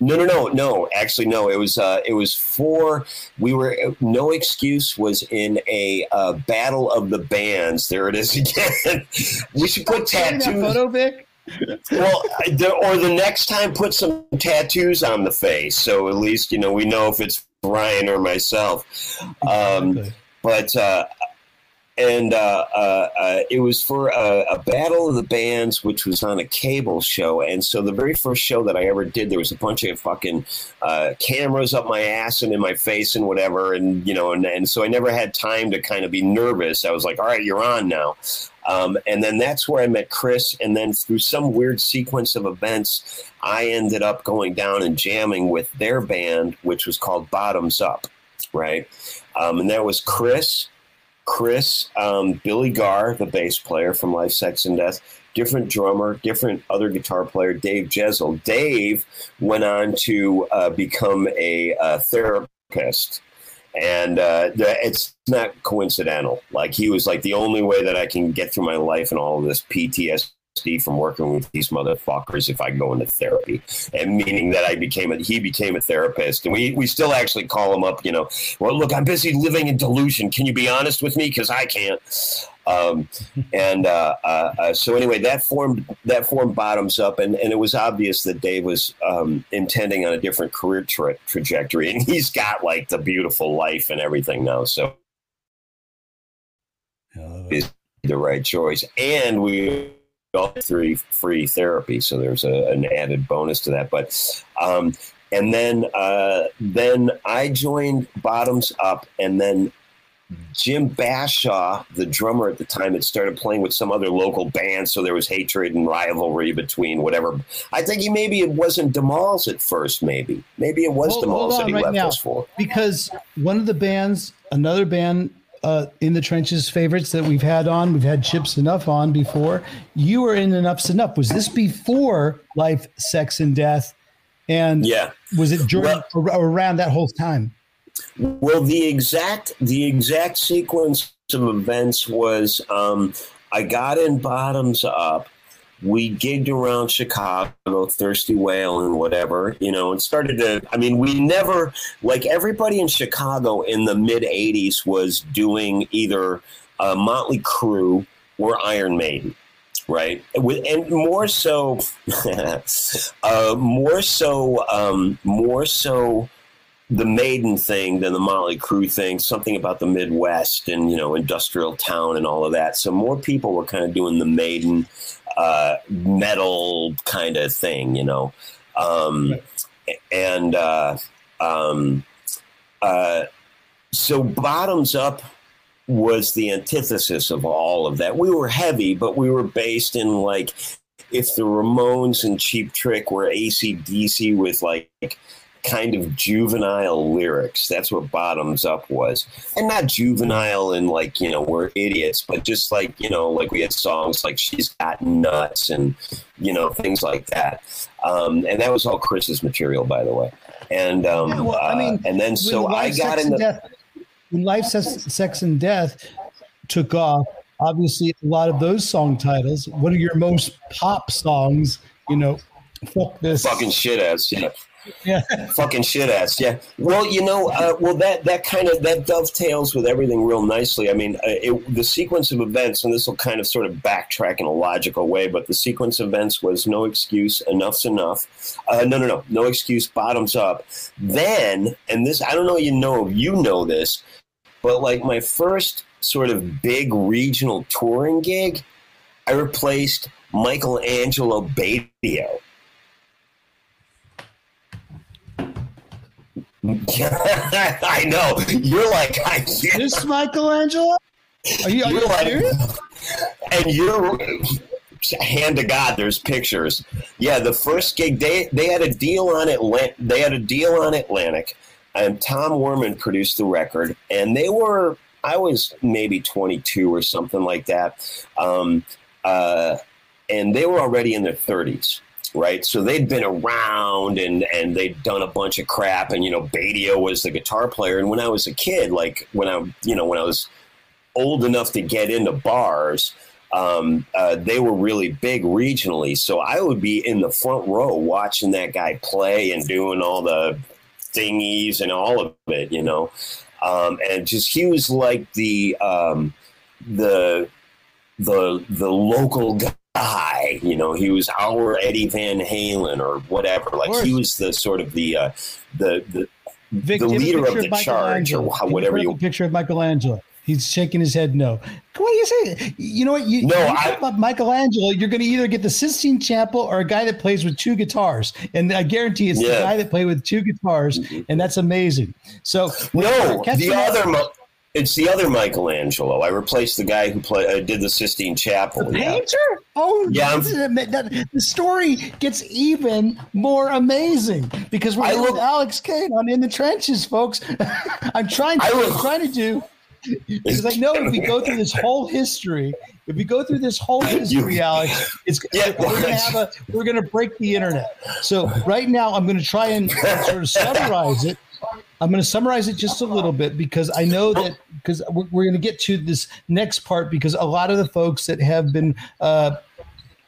No, no, no, no. Actually, no. It was uh, it was for we were no excuse was in a uh, battle of the bands. There it is again. we should put tattoos. Photo, Vic? well, or the next time, put some tattoos on the face, so at least you know we know if it's Ryan or myself. Um, exactly. But uh, and uh, uh, uh, it was for a, a, battle of the bands, which was on a cable show. And so the very first show that I ever did, there was a bunch of fucking uh, cameras up my ass and in my face and whatever, and you know, and, and so I never had time to kind of be nervous. I was like, all right, you're on now. Um, and then that's where I met Chris. And then through some weird sequence of events, I ended up going down and jamming with their band, which was called Bottoms Up, right? Um, and that was Chris. Chris, um, Billy Garr, the bass player from Life, Sex, and Death, different drummer, different other guitar player, Dave Jessel. Dave went on to uh, become a, a, therapist. And uh, it's not coincidental. Like, he was like the only way that I can get through my life and all of this PTSD from working with these motherfuckers if I go into therapy, and meaning that I became a he became a therapist, and we we still actually call him up. You know, well, look, I'm busy living in delusion. Can you be honest with me? Because I can't. Um, and uh, uh, uh, so anyway, that formed that formed bottoms up, and, and it was obvious that Dave was um, intending on a different career tra- trajectory, and he's got like the beautiful life and everything now. So. Is the right choice, and we three free therapy. So there's a, an added bonus to that. But um, and then uh, then I joined Bottoms Up, and then Jim Bashaw, the drummer at the time, had started playing with some other local bands, so there was hatred and rivalry between whatever. I think he maybe it wasn't D'Molls at first. Maybe maybe it was hold, D'Moll's that he right left now, us for. Because one of the bands, another band uh, in the trenches favorites that we've had on. We've had Chip Z'Nuff on before. You were in Enuff Z'Nuff. Was this before Life, Sex, and Death? And yeah, was it during well, around that whole time? Well, the exact the exact sequence of events was um, I got in Bottoms Up we gigged around Chicago, Thirsty Whale, and whatever, you know, and started to. I mean, we never, like everybody in Chicago in the mid 80s, was doing either uh, Motley Crue or Iron Maiden. Right, and more so, uh, more so, um, more so, the Maiden thing than the Motley Crue thing. Something about the Midwest and you know industrial town and all of that. So more people were kind of doing the Maiden uh, metal kind of thing, you know. Um, and uh, um, uh, so bottoms up was the antithesis of all of that. We were heavy, but we were based in like if the Ramones and Cheap Trick were ACDC with like kind of juvenile lyrics. That's what Bottoms Up was. And not juvenile and like, you know, we're idiots, but just like, you know, like we had songs like She's Got Nuts and, you know, things like that. Um, and that was all Chris's material, by the way. And, um, yeah, well, I mean, uh, and then so I got in the. Death, when Life, Sex, Sex and Death took off, obviously a lot of those song titles, what are your most pop songs, you know, fuck this. Fucking shit ass, yeah yeah. fucking shit ass. Yeah. Well, you know, uh, well that that kind of that dovetails with everything real nicely. I mean, uh, it, the sequence of events, and this will kind of sort of backtrack in a logical way, but the sequence of events was no excuse, Enuff Z'Nuff. Uh, no, no, no, no excuse, bottoms up. Then, and this, I don't know, you know, you know this, but like my first sort of big regional touring gig, I replaced Michelangelo Batio I know. You're like, I, this Michelangelo? Are you, are you like, serious? And you're hand to God. There's pictures. Yeah, the first gig they they had a deal on Atlantic. They had a deal on Atlantic, and Tom Werman produced the record, and they were. I was maybe 22 or something like that, um, uh, and they were already in their 30s right? So they'd been around and and they'd done a bunch of crap, and you know, Batio was the guitar player. And when I was a kid, like when I, you know, when I was old enough to get into bars, um, uh, they were really big regionally. So I would be in the front row watching that guy play and doing all the thingies and all of it, you know. Um, and just he was like the um, the the the local guy. You know, he was our Eddie Van Halen or whatever. Like he was the sort of the uh, the the, Vic, the leader of the charge or whatever you. picture of Michelangelo. He's shaking his head no. What do you say? You know what? You, No, you I- about Michelangelo, you're going to either get the Sistine Chapel or a guy that plays with two guitars. And I guarantee it's the guy that played with two guitars. And that's amazing. So, No, the other. Mi- It's the other Michelangelo. I replaced the guy who play, uh, did the Sistine Chapel. The yeah. painter? Oh, Yeah, that- the story gets even more amazing because we're I here with look- Alex Kane on In the Trenches, folks. I'm trying to, I I'm trying to do because I know if we go through this whole history, if we go through this whole history, Alex, it's Yeah, we're gonna have a we're gonna break the internet. So right now, I'm gonna try and sort of summarize it. I'm going to summarize it just a little bit because I know that because we're, we're going to get to this next part because a lot of the folks that have been uh,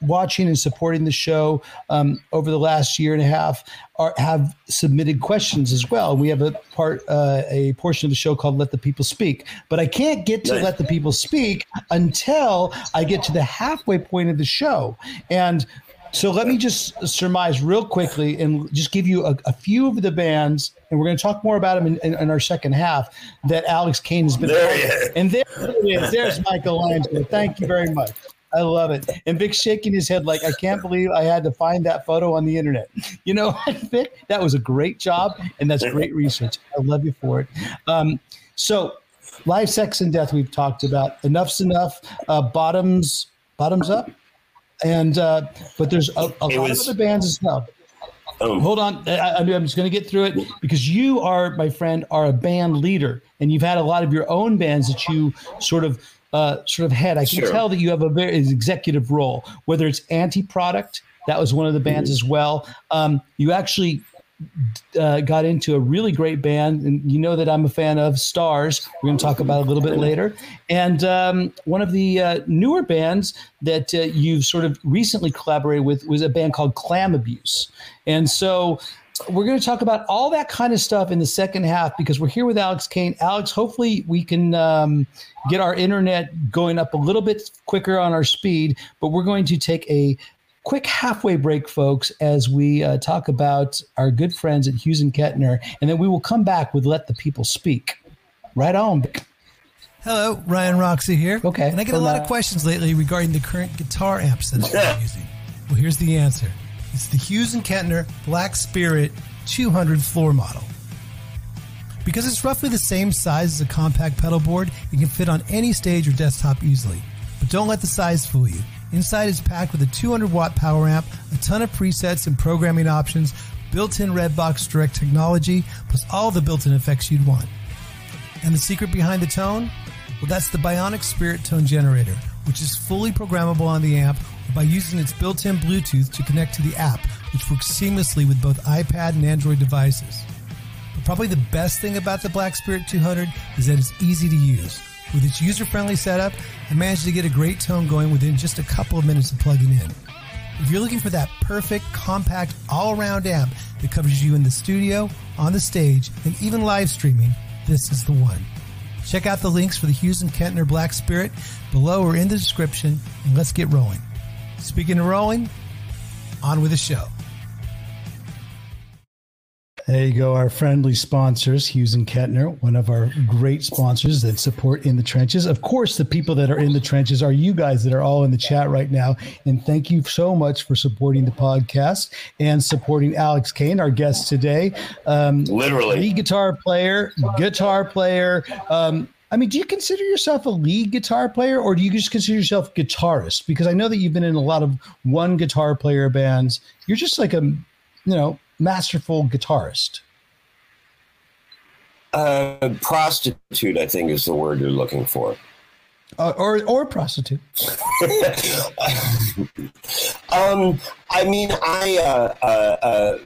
watching and supporting the show um, over the last year and a half are have submitted questions as well. We have a part, uh, a portion of the show called "Let the People Speak," but I can't get to. "Let the People Speak" until I get to the halfway point of the show, and. So let me just surmise real quickly and just give you a, a few of the bands, and we're going to talk more about them in, in, in our second half. That Alex Kane has been, There he and there it is. There's Michelangelo. Thank you very much. I love it. And Vic's shaking his head like, I can't believe I had to find that photo on the internet. You know, Vic, that was a great job, and that's great research. I love you for it. Um, so, live, sex, and death we've talked about. Enuff Z'Nuff. Uh, bottoms, bottoms up, and uh, but there's a, a lot was- of other bands as well. Um, Hold on, I, I'm just going to get through it because you are, my friend, are a band leader, and you've had a lot of your own bands that you sort of, uh, sort of head. I can Sure. tell that you have a very executive role, whether it's AntiProduct, that was one of the bands as well. Um, you actually uh, got into a really great band, and you know that I'm a fan of Stars. We're going to talk about a little bit later. And um, one of the uh, newer bands that uh, you've sort of recently collaborated with was a band called Clam Abuse. And so we're going to talk about all that kind of stuff in the second half because we're here with Alex Kane. Alex, hopefully we can um, get our internet going up a little bit quicker on our speed, but we're going to take a quick halfway break, folks, as we uh, talk about our good friends at Hughes and Kettner, and then we will come back with Let the People Speak. Right on. Hello, Ryan Roxie here. Okay, And I get a lot uh, of questions lately regarding the current guitar amps that I'm using. Well, here's the answer. It's the Hughes and Kettner Black Spirit 200 floor model. Because it's roughly the same size as a compact pedal board, it can fit on any stage or desktop easily. But don't let the size fool you. Inside is packed with a 200 watt power amp, a ton of presets and programming options, built-in Redbox Direct technology, plus all the built-in effects you'd want. And the secret behind the tone? Well, that's the Bionic Spirit Tone Generator, which is fully programmable on the amp by using its built in Bluetooth to connect to the app, which works seamlessly with both iPad and Android devices. But probably the best thing about the Black Spirit 200 is that it's easy to use. With its user friendly setup, I managed to get a great tone going within just a couple of minutes of plugging in. If you're looking for that perfect, compact, all around amp that covers you in the studio, on the stage, and even live streaming, this is the one. Check out the links for the Hughes and Kettner Black Spirit below or in the description, and let's get rolling. Speaking of rolling, on with the show. There you go, our friendly sponsors, Hughes and Kettner, one of our great sponsors that support in the trenches. Of course, the people that are in the trenches are you guys that are all in the chat right now. And thank you so much for supporting the podcast and supporting Alex Kane, our guest today. Um, Literally. lead guitar player, guitar player. Um, I mean, do you consider yourself a lead guitar player or do you just consider yourself guitarist? Because I know that you've been in a lot of one guitar player bands. You're just like a, you know, masterful guitarist. Uh, prostitute, I think, is the word you're looking for. Uh, or or prostitute. Um, I mean, I uh, uh, uh,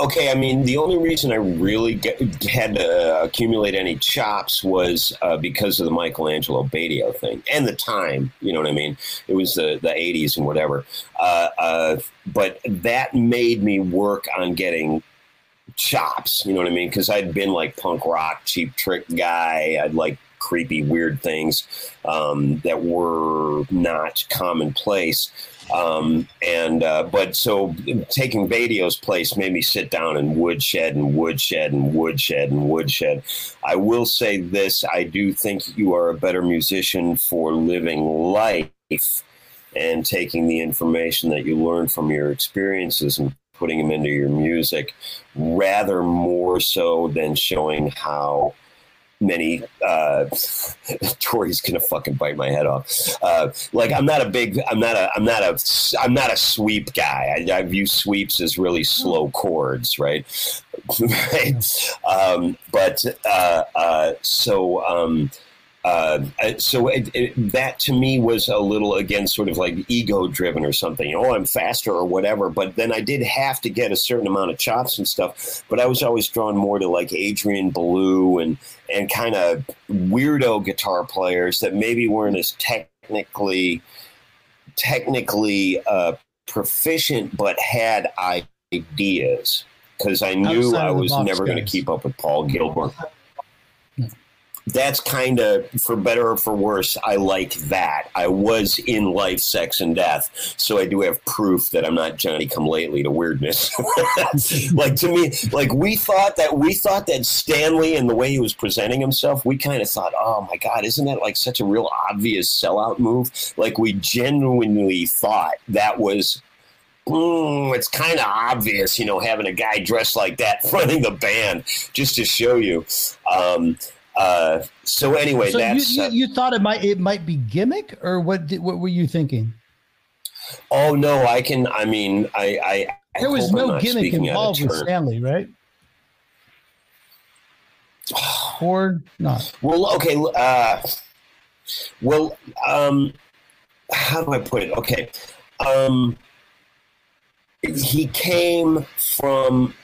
okay. I mean, the only reason I really get, had to accumulate any chops was uh, because of the Michelangelo Batio thing and the time. You know what I mean? It was the the '80s and whatever. Uh, uh, but that made me work on getting chops. You know what I mean? Because I'd been like punk rock, cheap trick guy. I'd like creepy, weird things um, that were not commonplace. Um, and uh, but so taking Batio's place made me sit down and woodshed and woodshed and woodshed and woodshed. I will say this: I do think you are a better musician for living life and taking the information that you learn from your experiences and putting them into your music, rather more so than showing how many uh Tori's gonna fucking bite my head off. Uh like I'm not a big I'm not a I'm not a I'm not a sweep guy. I, I view sweeps as really slow chords, right? right. Um but uh uh so um uh, so it, it, that to me was a little again sort of like ego driven or something. Oh i'm faster or whatever. But then i did have to get a certain amount of chops and stuff. But i was always drawn more to like adrian belew and and kind of weirdo guitar players that maybe weren't as technically technically uh, proficient but had ideas. Because i knew Outside i was never going to keep up with paul gilbert that's kind of for better or for worse i like that. I was in life sex and death so i do have proof that i'm not johnny come lately to weirdness. Like to me like we thought that we thought that stanley and the way he was presenting himself we kind of thought oh my god isn't that like such a real obvious sellout move? Like we genuinely thought that was Mm, it's kind of obvious, you know, having a guy dressed like that running the band just to show you. Um, uh, so anyway, So you, that's you, uh, you thought it might it might be gimmick or what? Did, what were you thinking? oh no, I can. I mean, I, I, I There was no gimmick speaking out of involved with. Stanley, right? Or not? Well, okay. Uh, well, um, how do I put it? Okay. Um, he came from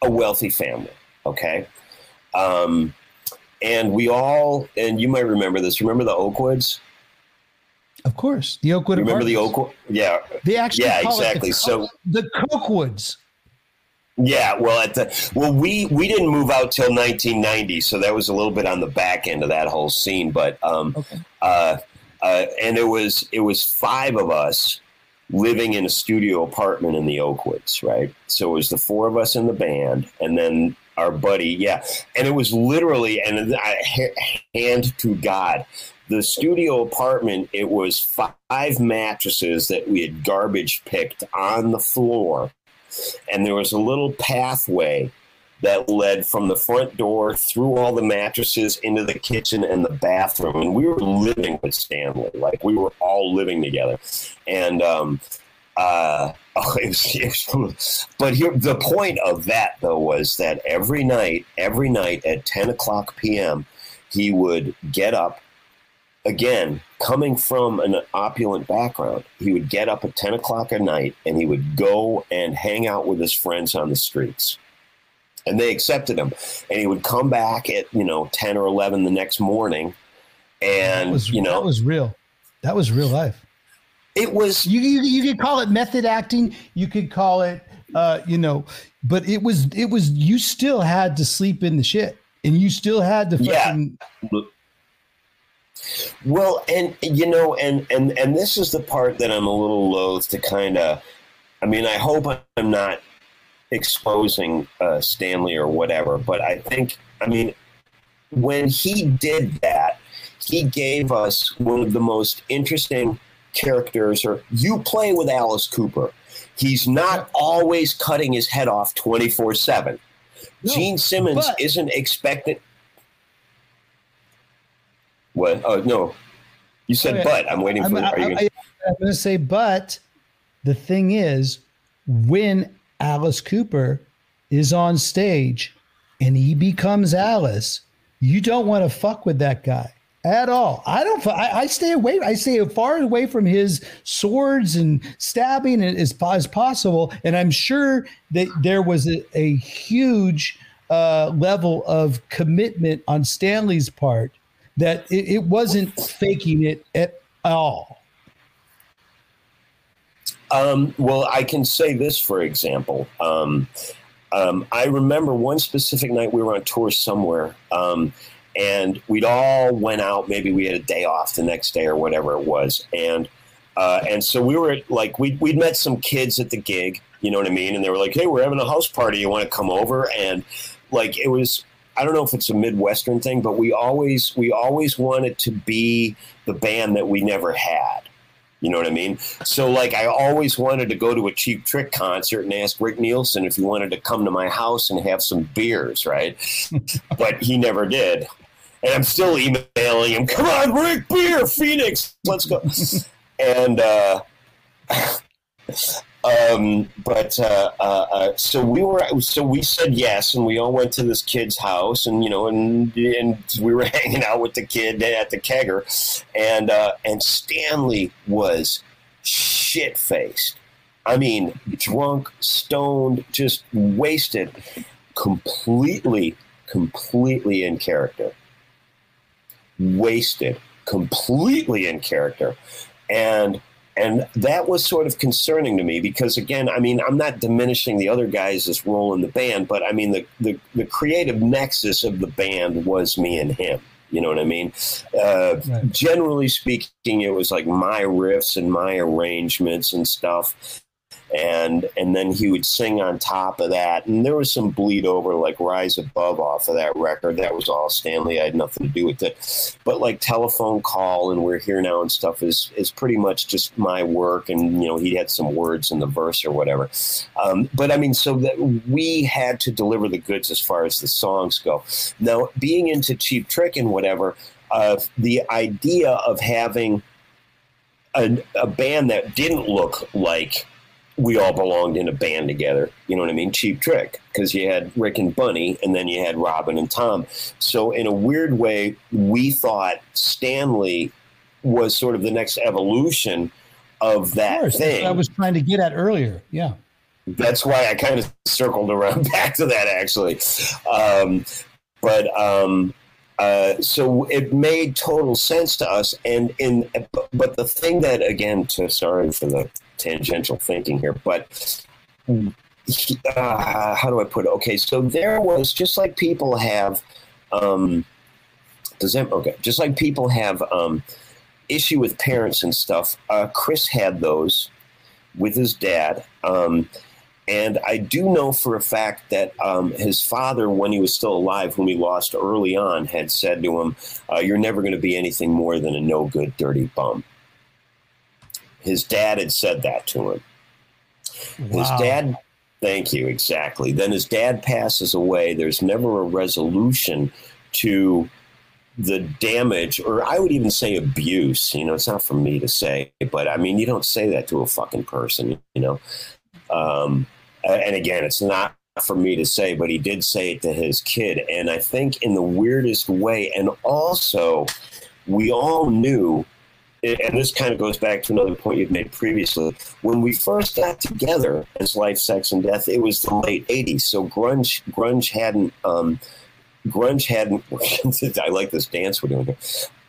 a wealthy family. Okay. Um, and we all, and you might remember this. Remember the Oakwoods? Of course, the Oakwood. Remember the Oakwood? Yeah. They actually Yeah, exactly. The, So- the Cokewoods. Yeah, well, at the well, we we didn't move out till 1990, so that was a little bit on the back end of that whole scene. But um, Okay. uh, uh, and it was it was five of us living in a studio apartment in the Oakwoods, right? So it was the four of us in the band, and then our buddy, yeah, and it was literally and I, hand to God. The studio apartment, it was five mattresses that we had garbage picked on the floor. And there was a little pathway that led from the front door through all the mattresses into the kitchen and the bathroom. And we were living with stanley like we were all living together. And um uh it was, it was- but here the point of that though was that every night every night at 10 o'clock pm he would get up again, coming from an opulent background, he would get up at 10 o'clock at night and he would go and hang out with his friends on the streets. And they accepted him. And he would come back at, you know, 10 or 11 the next morning. And, was, you know, that was real. That was real life. It was, You, you you could call it method acting. You could call it, uh, you know, but it was it was you still had to sleep in the shit, and you still had to Yeah. Well, and you know, and and and this is the part that I'm a little loath to kind of. I mean, I hope I'm not exposing uh, Stanley or whatever, but I think, I mean, when he did that, he gave us one of the most interesting characters. Or you play with Alice Cooper. He's not always cutting his head off 24 7. No, Gene Simmons but- isn't expected. What? Oh, no. You said Okay. but. I'm waiting I'm, for. I, Are you gonna, am going to say, but the thing is, when Alice Cooper is on stage and he becomes Alice, you don't want to fuck with that guy at all. I don't. I, I stay away. I stay as far away from his swords and stabbing as, as possible. And I'm sure that there was a, a huge uh, level of commitment on Stanley's part that it, it wasn't faking it at all. Um, well, I can say this, for example. Um, um, I remember one specific night we were on tour somewhere, um, and we'd all went out. Maybe we had a day off the next day or whatever it was, and Uh, and so we were like, we we'd met some kids at the gig, you know what I mean? And they were like, hey, we're having a house party. You want to come over? And like, it was, I don't know if it's a Midwestern thing, but we always, we always wanted to be the band that we never had. You know what I mean? So, like, I always wanted to go to a Cheap Trick concert and ask Rick Nielsen if he wanted to come to my house and have some beers, right? but he never did. And I'm still emailing him, come on, Rick, beer, Phoenix, let's go. and, uh, um, but uh, uh, uh, so we were, so we said yes, and we all went to this kid's house, and you know, and and we were hanging out with the kid at the kegger, and uh, and Stanley was shit faced. I mean, drunk, stoned, just wasted, completely, completely in character. Wasted, completely in character, and and that was sort of concerning to me because, again, I mean, I'm not diminishing the other guys' role in the band, but I mean, the, the, the creative nexus of the band was me and him. You know what I mean? Uh, right. Generally speaking, it was like my riffs and my arrangements and stuff and and then he would sing on top of that. And there was some bleed over like rise above off of that record. That was all stanley. I had nothing to do with it. But like telephone call and we're here now and stuff is is pretty much just my work. And you know he had some words in the verse or whatever. Um, but i mean so that we had to deliver the goods as far as the songs go. Now being into cheap trick and whatever uh, the idea of having a, a band that didn't look like we all belonged in a band together. You know what I mean? Cheap Trick, because you had Rick and Bunny, and then you had Robin and Tom. So, in a weird way, we thought Stanley was sort of the next evolution of that of thing. I was trying to get at earlier. Yeah. That's why I kind of circled around back to that, actually. Um, but um, uh, so it made total sense to us. And in, but the thing that, again, to sorry for the tangential thinking here, but uh, how do I put it? Okay, so there was just like people have, um, does that okay? Just like people have um, issue with parents and stuff. Uh, Chris had those with his dad. Um, and I do know for a fact that um, his father, when he was still alive, whom he lost early on, had said to him, uh, You're never going to be anything more than a no good, dirty bum. His dad had said that to him. Wow. His dad, thank you, exactly. Then his dad passes away. There's never a resolution to the damage, or I would even say abuse. You know, it's not for me to say, but I mean, you don't say that to a fucking person, you know. Um, and again, it's not for me to say, but he did say it to his kid. And I think in the weirdest way, and also we all knew and this kind of goes back to another point you've made previously. When we first got together as Life, Sex, and Death, it was the late '80s, so grunge grunge hadn't um, grunge hadn't. I like this dance we're doing here.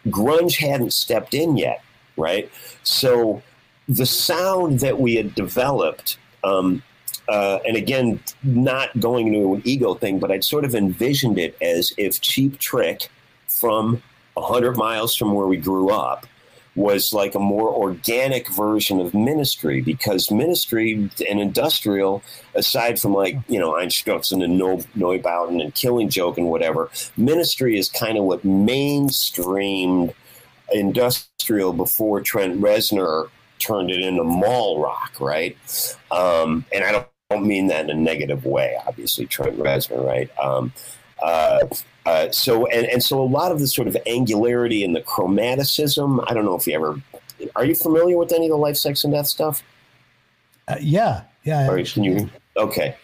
Grunge hadn't stepped in yet, right? So the sound that we had developed. Um, uh, and again, not going into an ego thing, but I'd sort of envisioned it as if Cheap Trick from 100 miles from where we grew up was like a more organic version of ministry because ministry and industrial, aside from like, you know, Einstürzende Neubauten and Killing Joke and whatever, ministry is kind of what mainstreamed industrial before Trent Reznor turned it into mall rock, right? Um, and I don't, don't, mean that in a negative way, obviously, Trent Reznor, right? Um, uh, uh, so and, and so a lot of the sort of angularity and the chromaticism. I don't know if you ever are you familiar with any of the life, sex, and death stuff? Uh, yeah, yeah. Right, can you? Okay.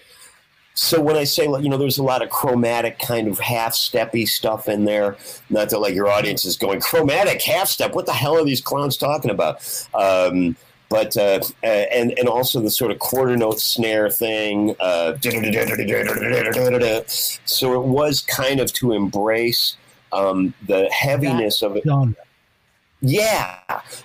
So when I say, you know, there's a lot of chromatic kind of half steppy stuff in there. Not that like your audience is going chromatic half step. What the hell are these clowns talking about? Um, but uh, and and also the sort of quarter note snare thing. Uh, so it was kind of to embrace um, the heaviness of it. Yeah,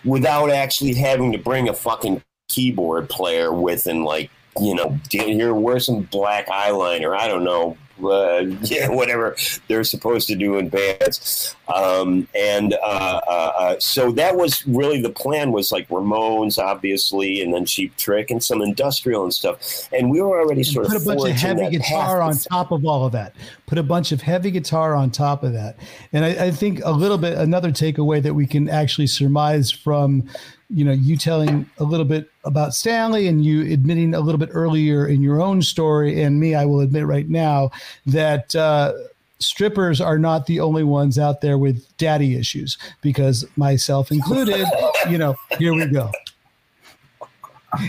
without actually having to bring a fucking keyboard player with and like you know here wear some black eyeliner. I don't know uh, yeah, whatever they're supposed to do in bands. Um, and uh, uh, uh, so that was really the plan was like Ramones, obviously, and then Cheap Trick and some industrial and stuff. And we were already sort put of put a bunch of heavy guitar on top of all of that. Put a bunch of heavy guitar on top of that. And I, I think a little bit another takeaway that we can actually surmise from, you know, you telling a little bit about Stanley and you admitting a little bit earlier in your own story, and me, I will admit right now that uh, strippers are not the only ones out there with daddy issues, because myself included, you know, here we go.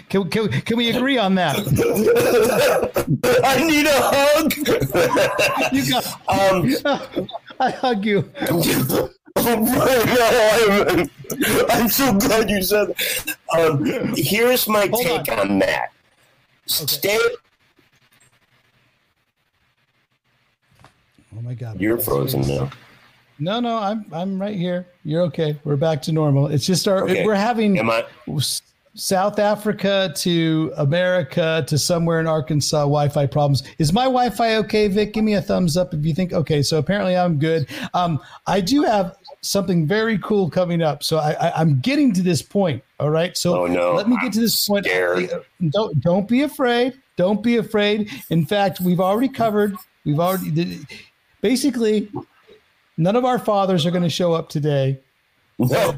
Can, can, can we agree on that? I need a hug. You got, um, I hug you. Oh, my god, I'm, I'm so glad you said that. Um, here's my Hold take on, that. Stay. Oh my god. You're frozen now. No, no, I'm I'm right here. You're okay. We're back to normal. It's just our Okay. we're having Am I? South Africa to America to somewhere in Arkansas Wi-Fi problems. Is my Wi-Fi okay, Vic? Give me a thumbs up if you think okay. So apparently I'm good. Um, I do have something very cool coming up. So I, I, I'm getting to this point. All right. So Oh, no. let me get to this point. Don't don't be afraid. Don't be afraid. In fact, we've already covered. We've already basically none of our fathers are going to show up today. No.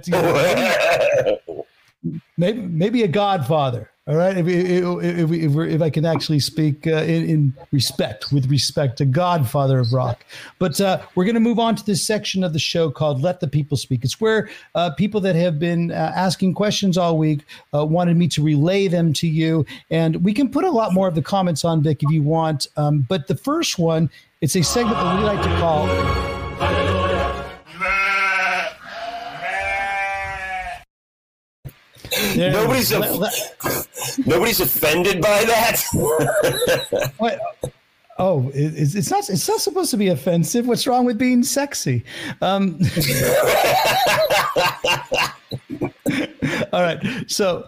Maybe maybe a godfather all right? If, if, if, if, if i can actually speak uh, in, in respect with respect to godfather of rock. But uh, we're going to move on to this section of the show called let the people speak. It's where uh, people that have been uh, asking questions all week uh, wanted me to relay them to you. And we can put a lot more of the comments on vic if you want. Um, but the first one it's a segment that we like to call There- Nobody's a- Nobody's offended by that. What? Oh, it- it's, it's not. It's not supposed to be offensive. What's wrong with being sexy? Um, all right. So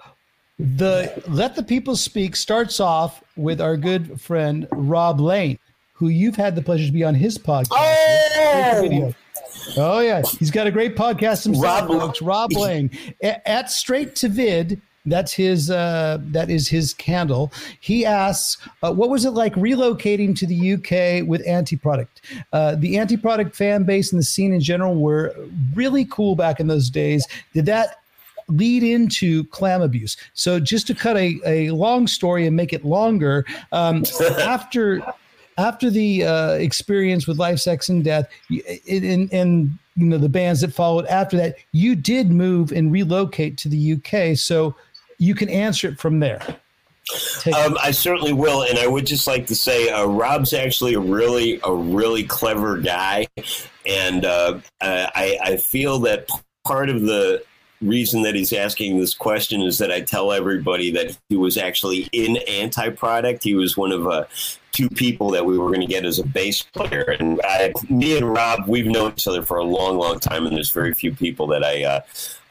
the let the people speak starts off with our good friend Rob Lane, who you've had the pleasure to be on his podcast. oh. Oh yeah, he's got a great podcast himself, Rob- folks. Rob Lane at Straight to Vid. That's his. Uh, that is his candle. He asks, uh, "What was it like relocating to the UK with AntiProduct? Uh, the AntiProduct fan base and the scene in general were really cool back in those days. Did that lead into clam abuse. So just to cut a, a long story and make it longer, um, after after the uh, experience with life, sex, and death, and, and you know the bands that followed after that, you did move and relocate to the UK. So you can answer it from there. Um, I certainly will, and I would just like to say, uh, Rob's actually a really, a really clever guy, and uh, I, I feel that part of the reason that he's asking this question is that I tell everybody that he was actually in AntiProduct. He was one of uh, two people that we were going to get as a bass player, and I, me and Rob, we've known each other for a long, long time, and there's very few people that I. Uh,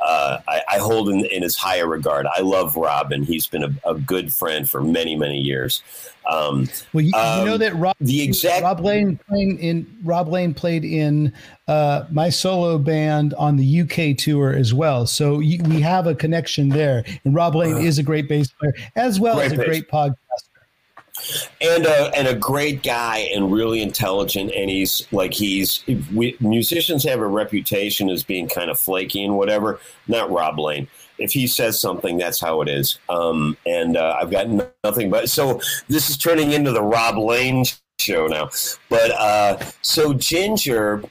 uh, I, I hold in, in as high a regard. I love Rob, and he's been a, a good friend for many, many years. Um, Well, you, you Um, know that Rob, the exact- Rob Lane playing in Rob Lane played in uh, my solo band on the UK tour as well. So you, we have a connection there. And Rob Lane is a great bass player as well as a bass. great podcaster. And a and a great guy and really intelligent and he's like he's we, musicians have a reputation as being kind of flaky and whatever not rob lane. If he says something that's how it is. Um, and uh, i've got nothing but so this is turning into the rob lane show now. But uh, so ginger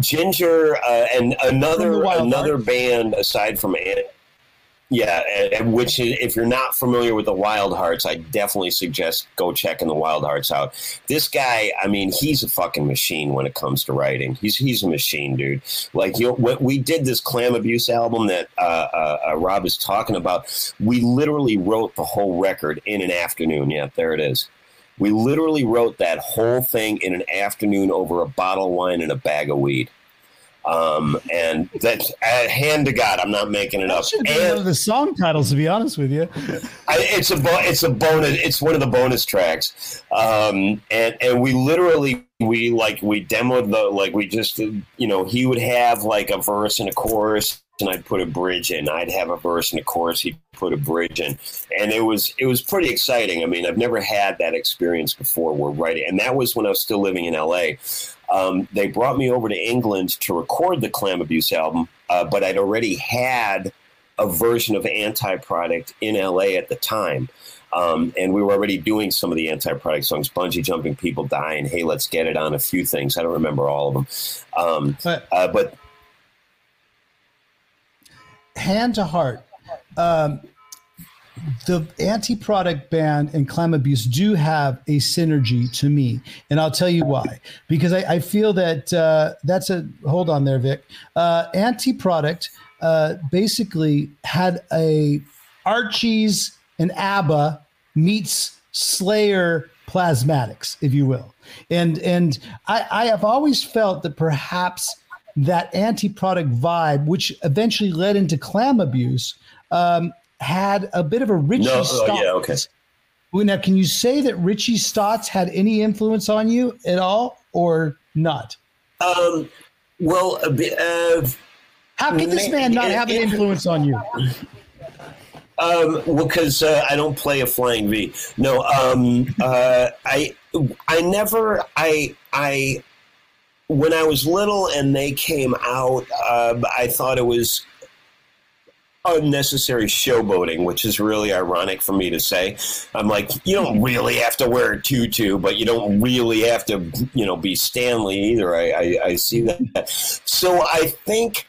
ginger uh, and another another Hearts. band aside from Ant- yeah, which if you're not familiar with the Wildhearts, I definitely suggest go checking the Wildhearts out. This guy, I mean, he's a fucking machine when it comes to writing. He's he's a machine, dude. Like you, when we did this clam abuse album that uh, uh, uh, Rob is talking about. We literally wrote the whole record in an afternoon. Yeah, there it is. We literally wrote that whole thing in an afternoon over a bottle of wine and a bag of weed. Um, and that's uh, hand to God, I'm not making it That up. should be one of And the song titles, to be honest with you. I, it's a it's a bonus. It's one of the bonus tracks. Um, and and we literally we like we demoed the like we just you know he would have like a verse and a chorus and I'd put a bridge in. I'd have a verse and a chorus. He'd put a bridge in, and it was it was pretty exciting. I mean, I've never had that experience before. We're writing, and that was when I was still living in L.A. Um, they brought me over to England to record the Clam Abuse album, uh, but I'd already had a version of AntiProduct in LA at the time. Um, and we were already doing some of the AntiProduct songs, Bungee Jumping, People Dying, Hey, Let's Get It on a few things. I don't remember all of them. Um, But uh, but hand to heart, um, the AntiProduct ban and clam abuse do have a synergy to me, and I'll tell you why. Because I, I feel that uh, that's a hold on there, Vic. Uh, AntiProduct uh, basically had a Archie's and ABBA meets Slayer plasmatics, if you will, and and I, I have always felt that perhaps that anti-product vibe, which eventually led into clam abuse, um, had a bit of a Richie No, oh, Stotts. yeah, okay. Now, can you say that Richie Stotts had any influence on you at all, or not? um, well, uh, How can this man not have an influence on you? Um, well, because uh, I don't play a flying V. No, um, uh, I I never I I when I was little and they came out, um, I thought it was unnecessary showboating, which is really ironic for me to say. I'm like, you don't really have to wear a tutu, but you don't really have to, you know, be Stanley either. I, I, I see that. So I think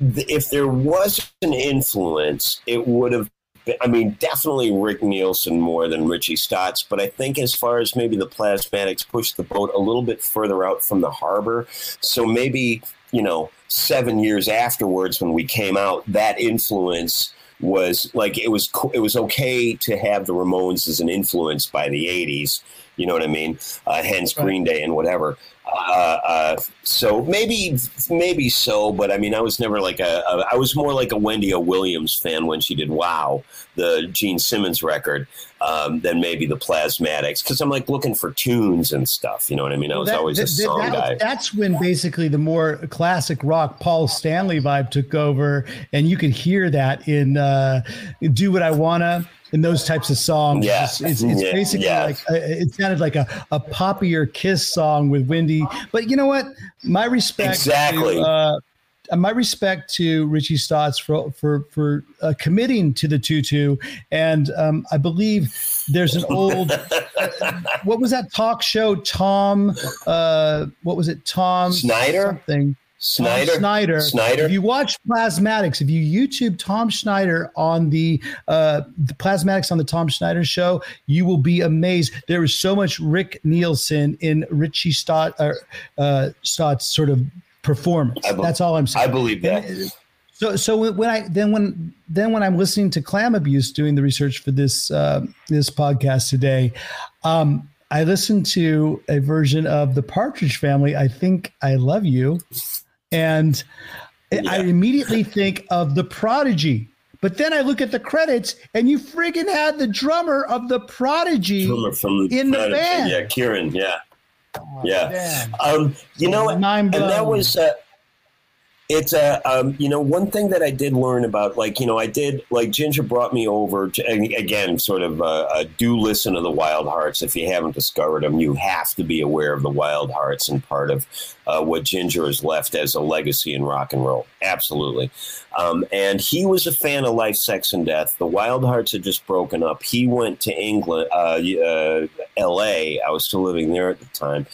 if there was an influence, it would have. been- I mean, definitely Rick Nielsen more than Richie Stotts, but I think as far as maybe the Plasmatics pushed the boat a little bit further out from the harbor, so maybe you know seven years afterwards when we came out, that influence was like it was it was okay to have the Ramones as an influence by the '80s. You know what I mean? Uh, hence Green Day and whatever. Uh, uh, so maybe maybe so, but I mean, I was never like a, a. I was more like a Wendy O. Williams fan when she did "Wow," the Gene Simmons record, um, than maybe the Plasmatics, because I'm like looking for tunes and stuff. You know what I mean? I was That- always a that- that- song that- guy. That's when basically the more classic rock Paul Stanley vibe took over, and you could hear that in uh, "Do What I Wanna." In those types of songs, Yeah. it's, it's, it's Yeah, basically yeah. like uh, it sounded like a, a poppier Kiss song with Wendy. But you know what? My respect, Exactly. To, uh, my respect to Richie Stotts for for for uh, committing to the tutu, and um, I believe there's an old what was that talk show? Tom, uh, what was it? Tom Snyder? something. Snyder, Tom Snyder. Snyder. If you watch Plasmatics, if you YouTube Tom Snyder on the uh, the Plasmatics on the Tom Snyder show, you will be amazed. There is so much Rick Nielsen in Richie Stott uh, uh, Stott's sort of performance. I bel- That's all I'm saying. I believe that. So, so when I then when then when I'm listening to clam abuse doing the research for this uh, this podcast today, um, I listened to a version of the Partridge Family. I think I love you, and I immediately think of the Prodigy. But then I look at the credits, and you friggin' had the drummer of the Prodigy From, from in the band. Yeah, Kieron. Yeah, yeah. Damn. Um, you know, and that was uh, it's a um, you know one thing that I did learn about like you know I did like Ginger brought me over to, again sort of do listen to the Wildhearts. If you haven't discovered them you have to be aware of the Wildhearts and part of uh, what Ginger has left as a legacy in rock and roll. Absolutely. Um, and he was a fan of Life, Sex and Death. The Wildhearts had just broken up. He went to England uh, uh, L.A. I was still living there at the time.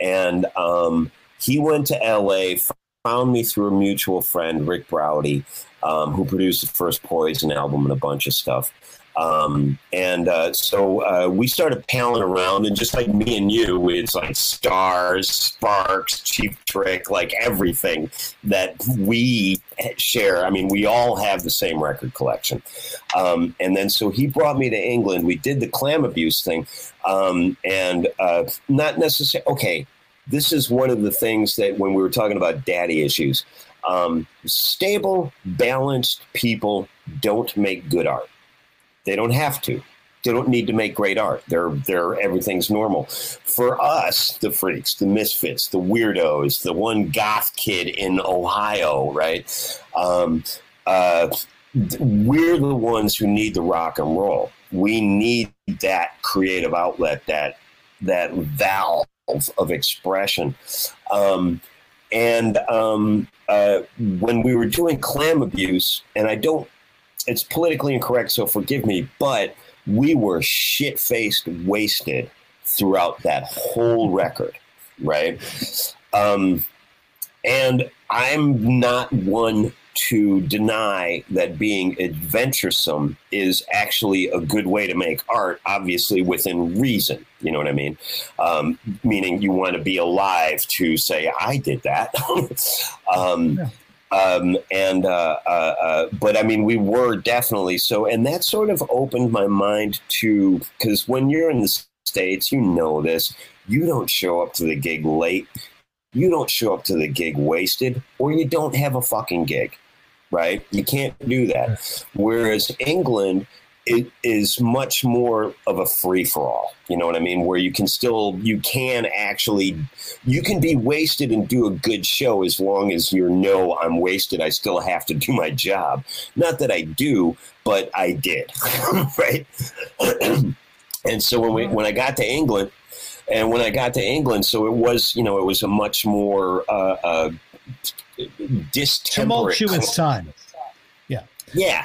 And um, he went to L.A. Found me through a mutual friend, Ric Browde, um, who produced the first Poison album and a bunch of stuff. Um, and uh, so uh, we started palling around, and just like me and you, it's like Starz, Sparks, Cheap Trick, like everything that we share. I mean, we all have the same record collection. Um, and then so he brought me to England. We did the clam abuse thing, um, and uh, not necessarily okay this is one of the things that when we were talking about daddy issues, um, stable, balanced people don't make good art. They don't have to. They don't need to make great art. They're they're everything's normal. For us, the freaks, the misfits, the weirdos, the one goth kid in Ohio, right? Um, uh, we're the ones who need the rock and roll. We need that creative outlet, that that valve of expression. Um, and um, uh, when we were doing clam abuse, and I don't, it's politically incorrect, so forgive me, but we were shit faced, wasted throughout that whole record, right? Um, and I'm not one to deny that being adventuresome is actually a good way to make art, obviously within reason. You know what I mean? Um, meaning you want to be alive to say, I did that. um, yeah. Um, and uh, uh, uh, but I mean, we were definitely so, and that sort of opened my mind to because when you're in the states, you know this. You don't show up to the gig late. You don't show up to the gig wasted, or you don't have a fucking gig right? You can't do that. Whereas England, it is much more of a free for all. You know what I mean? Where you can still, you can actually, you can be wasted and do a good show as long as you know I'm wasted. I still have to do my job. Not that I do, but I did, right? and so when we when I got to England, and when I got to England, so it was you know it was a much more uh, uh, tumultuous time. Yeah, yeah,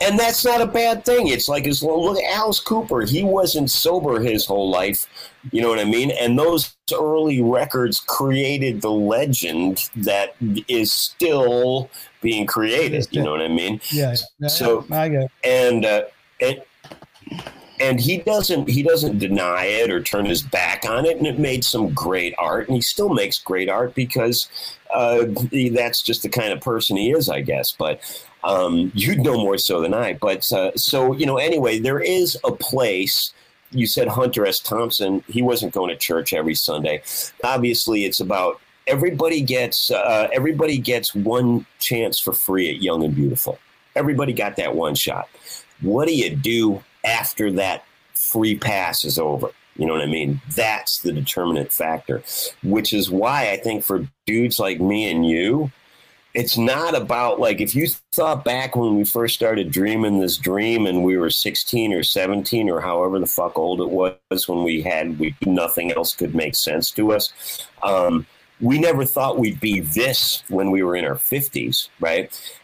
and that's not a bad thing. It's like as well. Look at Alice Cooper; he wasn't sober his whole life. You know what I mean? And those early records created the legend that is still being created. You know what I mean? Yeah. So I get. And uh, and and he doesn't he doesn't deny it or turn his back on it. And it made some great art. And he still makes great art because uh, he, that's just the kind of person he is i guess. But um, you'd know more so than i. But uh, so you know anyway there is a place. You said hunter s. Thompson. He wasn't going to church every sunday. Obviously it's about everybody gets uh, everybody gets one chance for free at young and beautiful. Everybody got that one shot. What do you do after that free pass is over. You know what I mean? That's the determinant factor, which is why I think for dudes like me and you, it's not about like if you thought back when we first started dreaming this dream and we were 16 or 17 or however the fuck old it was when we had we nothing else could make sense to us um, we never thought we'd be this when we were in our 50s right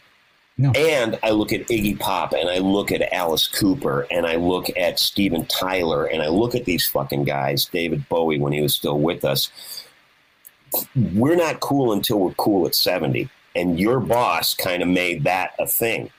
no. And I look at Iggy Pop and I look at Alice Cooper and I look at Steven Tyler and I look at these fucking guys, David Bowie when he was still with us. We're not cool until we're cool at 70. And your boss kind of made that a thing.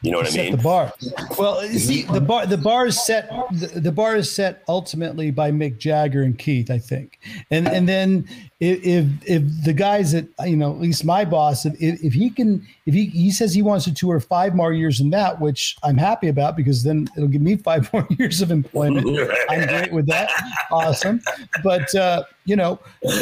You know what I mean? The bar. Well, see, the bar the bar is set the, the, bar is set ultimately by Mick Jagger and Keith, I think. And and then if if the guys that you know, at least my boss, if, if he can, if he he says he wants to tour five more years than that, which I'm happy about because then it'll give me five more years of employment. I'm great with that. Awesome, but uh, you know,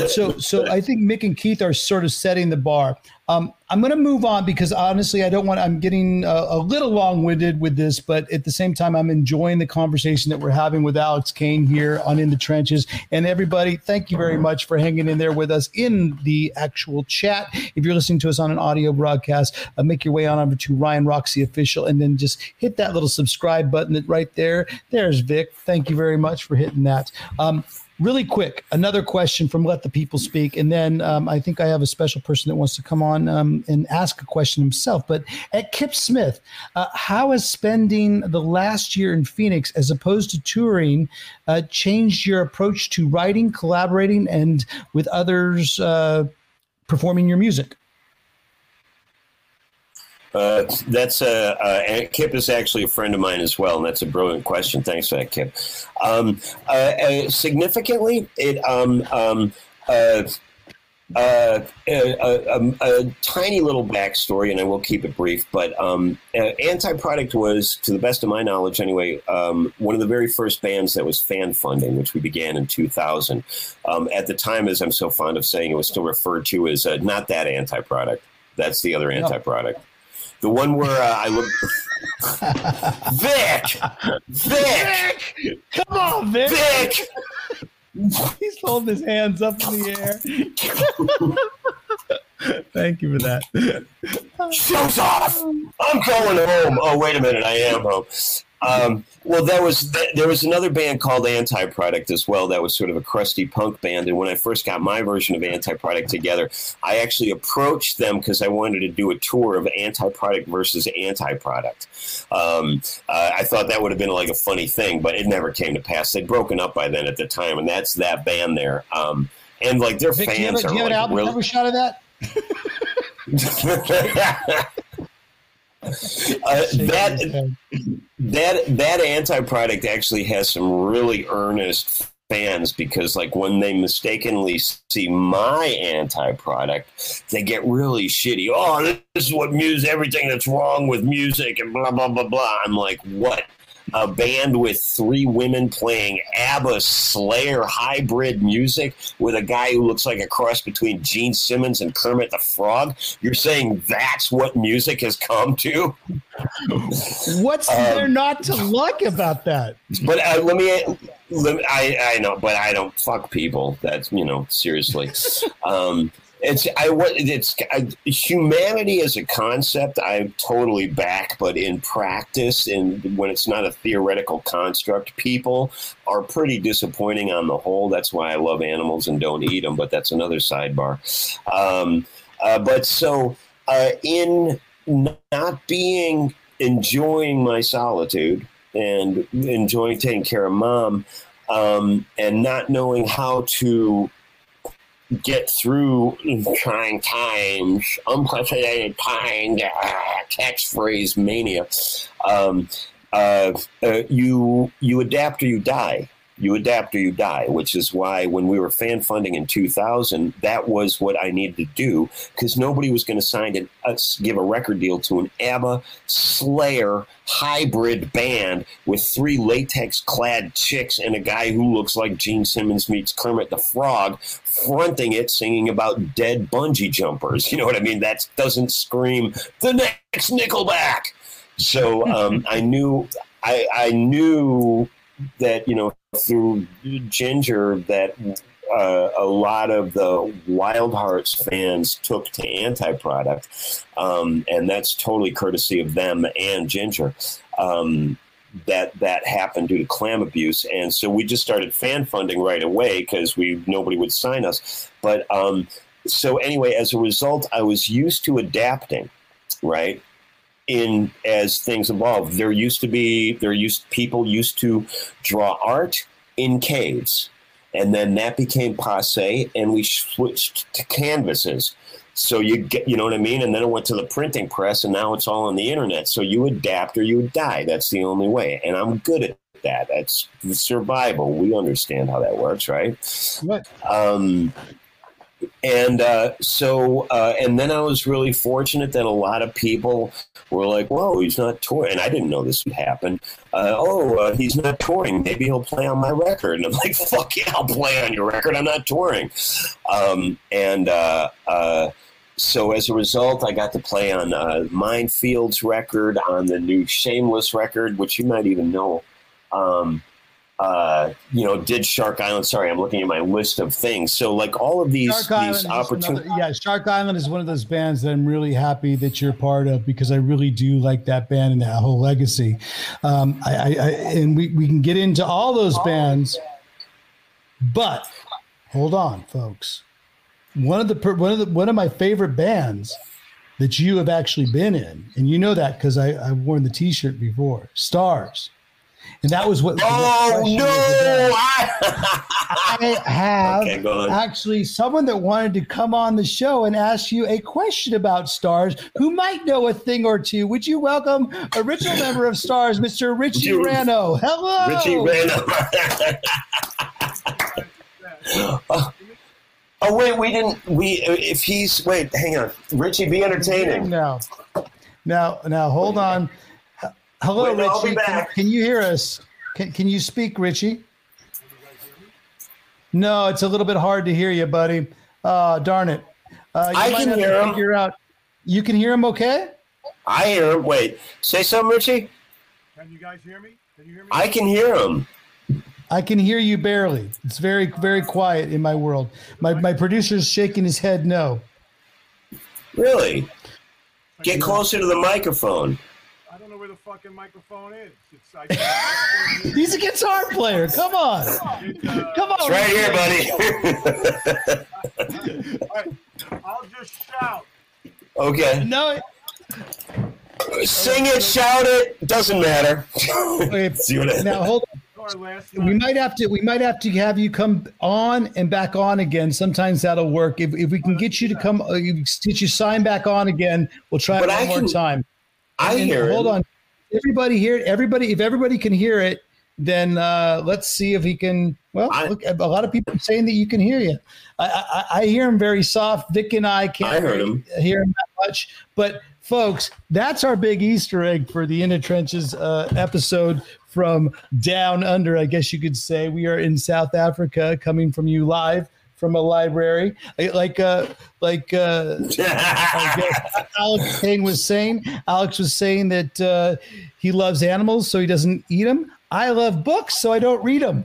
so so I think Mick and Keith are sort of setting the bar. Um, I'm going to move on because honestly, I don't want. I'm getting a, a little long-winded with this, but at the same time, I'm enjoying the conversation that we're having with Alex Kane here on In the Trenches. And everybody, thank you very much for hanging in there there with us in the actual chat. If you're listening to us on an audio broadcast, uh, make your way on over to Ryan Roxie Official and then just hit that little subscribe button right there. There's Vic. Thank you very much for hitting that. Um, really quick, another question from Let the People Speak. And then um, I think I have a special person that wants to come on um, and ask a question himself. But at Kip Smith, uh, how has spending the last year in Phoenix as opposed to touring uh, changed your approach to writing, collaborating, and with others uh, performing your music? Uh, that's uh, uh, Kip is actually a friend of mine as well, and that's a brilliant question. Thanks for that, Kip. Um, significantly, it um, um, uh, uh, a, a, a, tiny little backstory, and I will keep it brief. But um, uh, AntiProduct was, to the best of my knowledge anyway, um, one of the very first bands that was fan funding, which we began in 2000. Um, at the time, as I'm so fond of saying, it was still referred to as uh, not that Anti Product. That's the other Anti Product. The one where uh, I look. Vic! Vic! Vic! Come on, Vic! Vic! He's holding his hands up in the air. Thank you for that. Show's off. I'm going home. Oh, wait a minute. I am home. Um, well, there was there was another band called Anti Product as well. That was sort of a crusty punk band. And when I first got my version of AntiProduct together, I actually approached them because I wanted to do a tour of Anti Product versus Anti Product. Um, uh, I thought that would have been like a funny thing, but it never came to pass. They'd broken up by then at the time, and that's that band there. Um, and like their Vic, fans do you have, are do you have like an album really. cover shot of that? Uh, that that that anti product actually has some really earnest fans because like when they mistakenly see my anti product they get really shitty. Oh this is what music everything that's wrong with music and blah blah blah blah. I'm like what a band with three women playing ABBA Slayer hybrid music with a guy who looks like a cross between Gene Simmons and Kermit the Frog. You're saying that's what music has come to? What's Um, there not to like about that? But uh, let me, let me I, I know, but I don't fuck people. That's, you know, seriously. Um, it's I it's I, humanity as a concept I'm totally back, but in practice and when it's not a theoretical construct, people are pretty disappointing on the whole. That's why I love animals and don't eat them. But that's another sidebar. Um, uh, but so uh, in not being enjoying my solitude and enjoying taking care of mom um, and not knowing how to get through trying times, unprecedented times, ah, catchphrase mania. Um, uh, uh, you you adapt or you die. You adapt or you die, which is why when we were fan funding in 2000, that was what I needed to do because nobody was going to sign an, uh, give a record deal to an ABBA Slayer hybrid band with three latex clad chicks and a guy who looks like Gene Simmons meets Kermit the Frog fronting it, singing about dead bungee jumpers. You know what I mean? That doesn't scream the next Nickelback. So um, I knew, I, I knew that you know through Ginger that uh, a lot of the Wildhearts fans took to AntiProduct, um, and that's totally courtesy of them and Ginger. Um, that that happened due to clam abuse, and so we just started fan funding right away because we nobody would sign us. But um, so anyway, as a result, I was used to adapting, right? In as things evolve. There used to be there used people used to draw art in caves, and then that became passe, and we switched to canvases. So you get, you know what I mean, and then it went to the printing press, and now it's all on the internet. So you adapt or you die. That's the only way, and I'm good at that. That's survival. We understand how that works, right? What? Um, and uh, so, uh, and then I was really fortunate that a lot of people were like, "Whoa, he's not touring," and I didn't know this would happen. Uh, oh, uh, he's not touring. Maybe he'll play on my record. And I'm like, "Fuck yeah, I'll play on your record. I'm not touring." Um, and uh, uh, so, as a result, I got to play on Mindfield's record, on the new Shameless record, which you might even know. Um, uh, you know, did Shark Island. Sorry, I'm looking at my list of things. So, like all of these Shark these opportunities. yeah, Shark Island is one of those bands that I'm really happy that you're part of because I really do like that band and that whole legacy. Um, I, I, I and we, we can get into all those bands, but hold on, folks. One of the one of the one of my favorite bands that you have actually been in, and you know that because I I've worn the T-shirt before. Starz, and that was what. Oh no! I- I have Okay, actually someone that wanted to come on the show and ask you a question about Starz who might know a thing or two. Would you welcome original member of Starz, Mr. Richie Ranno? Hello. Richie Randall. Oh wait, we didn't. We if he's wait, hang on, Richie, be entertaining. Now, now, now, hold on. H- Hello, Wait, no, I'll be Richie. Can, can you hear us? Can, can you speak, Richie? No, it's a little bit hard to hear you, buddy. Uh, darn it. Uh, you I can hear him. Figure out. You can hear him, okay? I hear him. Wait, say something, Richie. Can you guys hear me? Can you hear me? I can hear him. I can hear you barely. It's very, very quiet in my world. My my producer's shaking his head no. Really? Get closer to the microphone. I don't know where the fucking microphone is. It's I, He's a guitar player. Come on, it, uh, come on. It's right here, buddy. all right, I'll just shout. okay. No, Sing it, shout it, doesn't matter. okay, See what I- now hold. on. We might have to. We might have to have you come on and back on again. Sometimes that'll work. If, if we can get you to come, uh, get you sign back on again, we'll try But it one I more can- time. I And hear Hold him. on. Everybody hear it. Everybody, if everybody can hear it, then uh, let's see if he can. Well, I- look, a lot of people are saying that you can hear you. I, I, I hear him very soft. Vic and I can't I heard him. hear him that much. But folks, that's our big Easter egg for the In the Trenches uh, episode from down under. I guess you could say we are in South Africa, coming from you live from a library, like uh, like. Uh, Alex Kane was saying. Alex was saying that uh, he loves animals, so he doesn't eat them. I love books, so I don't read them.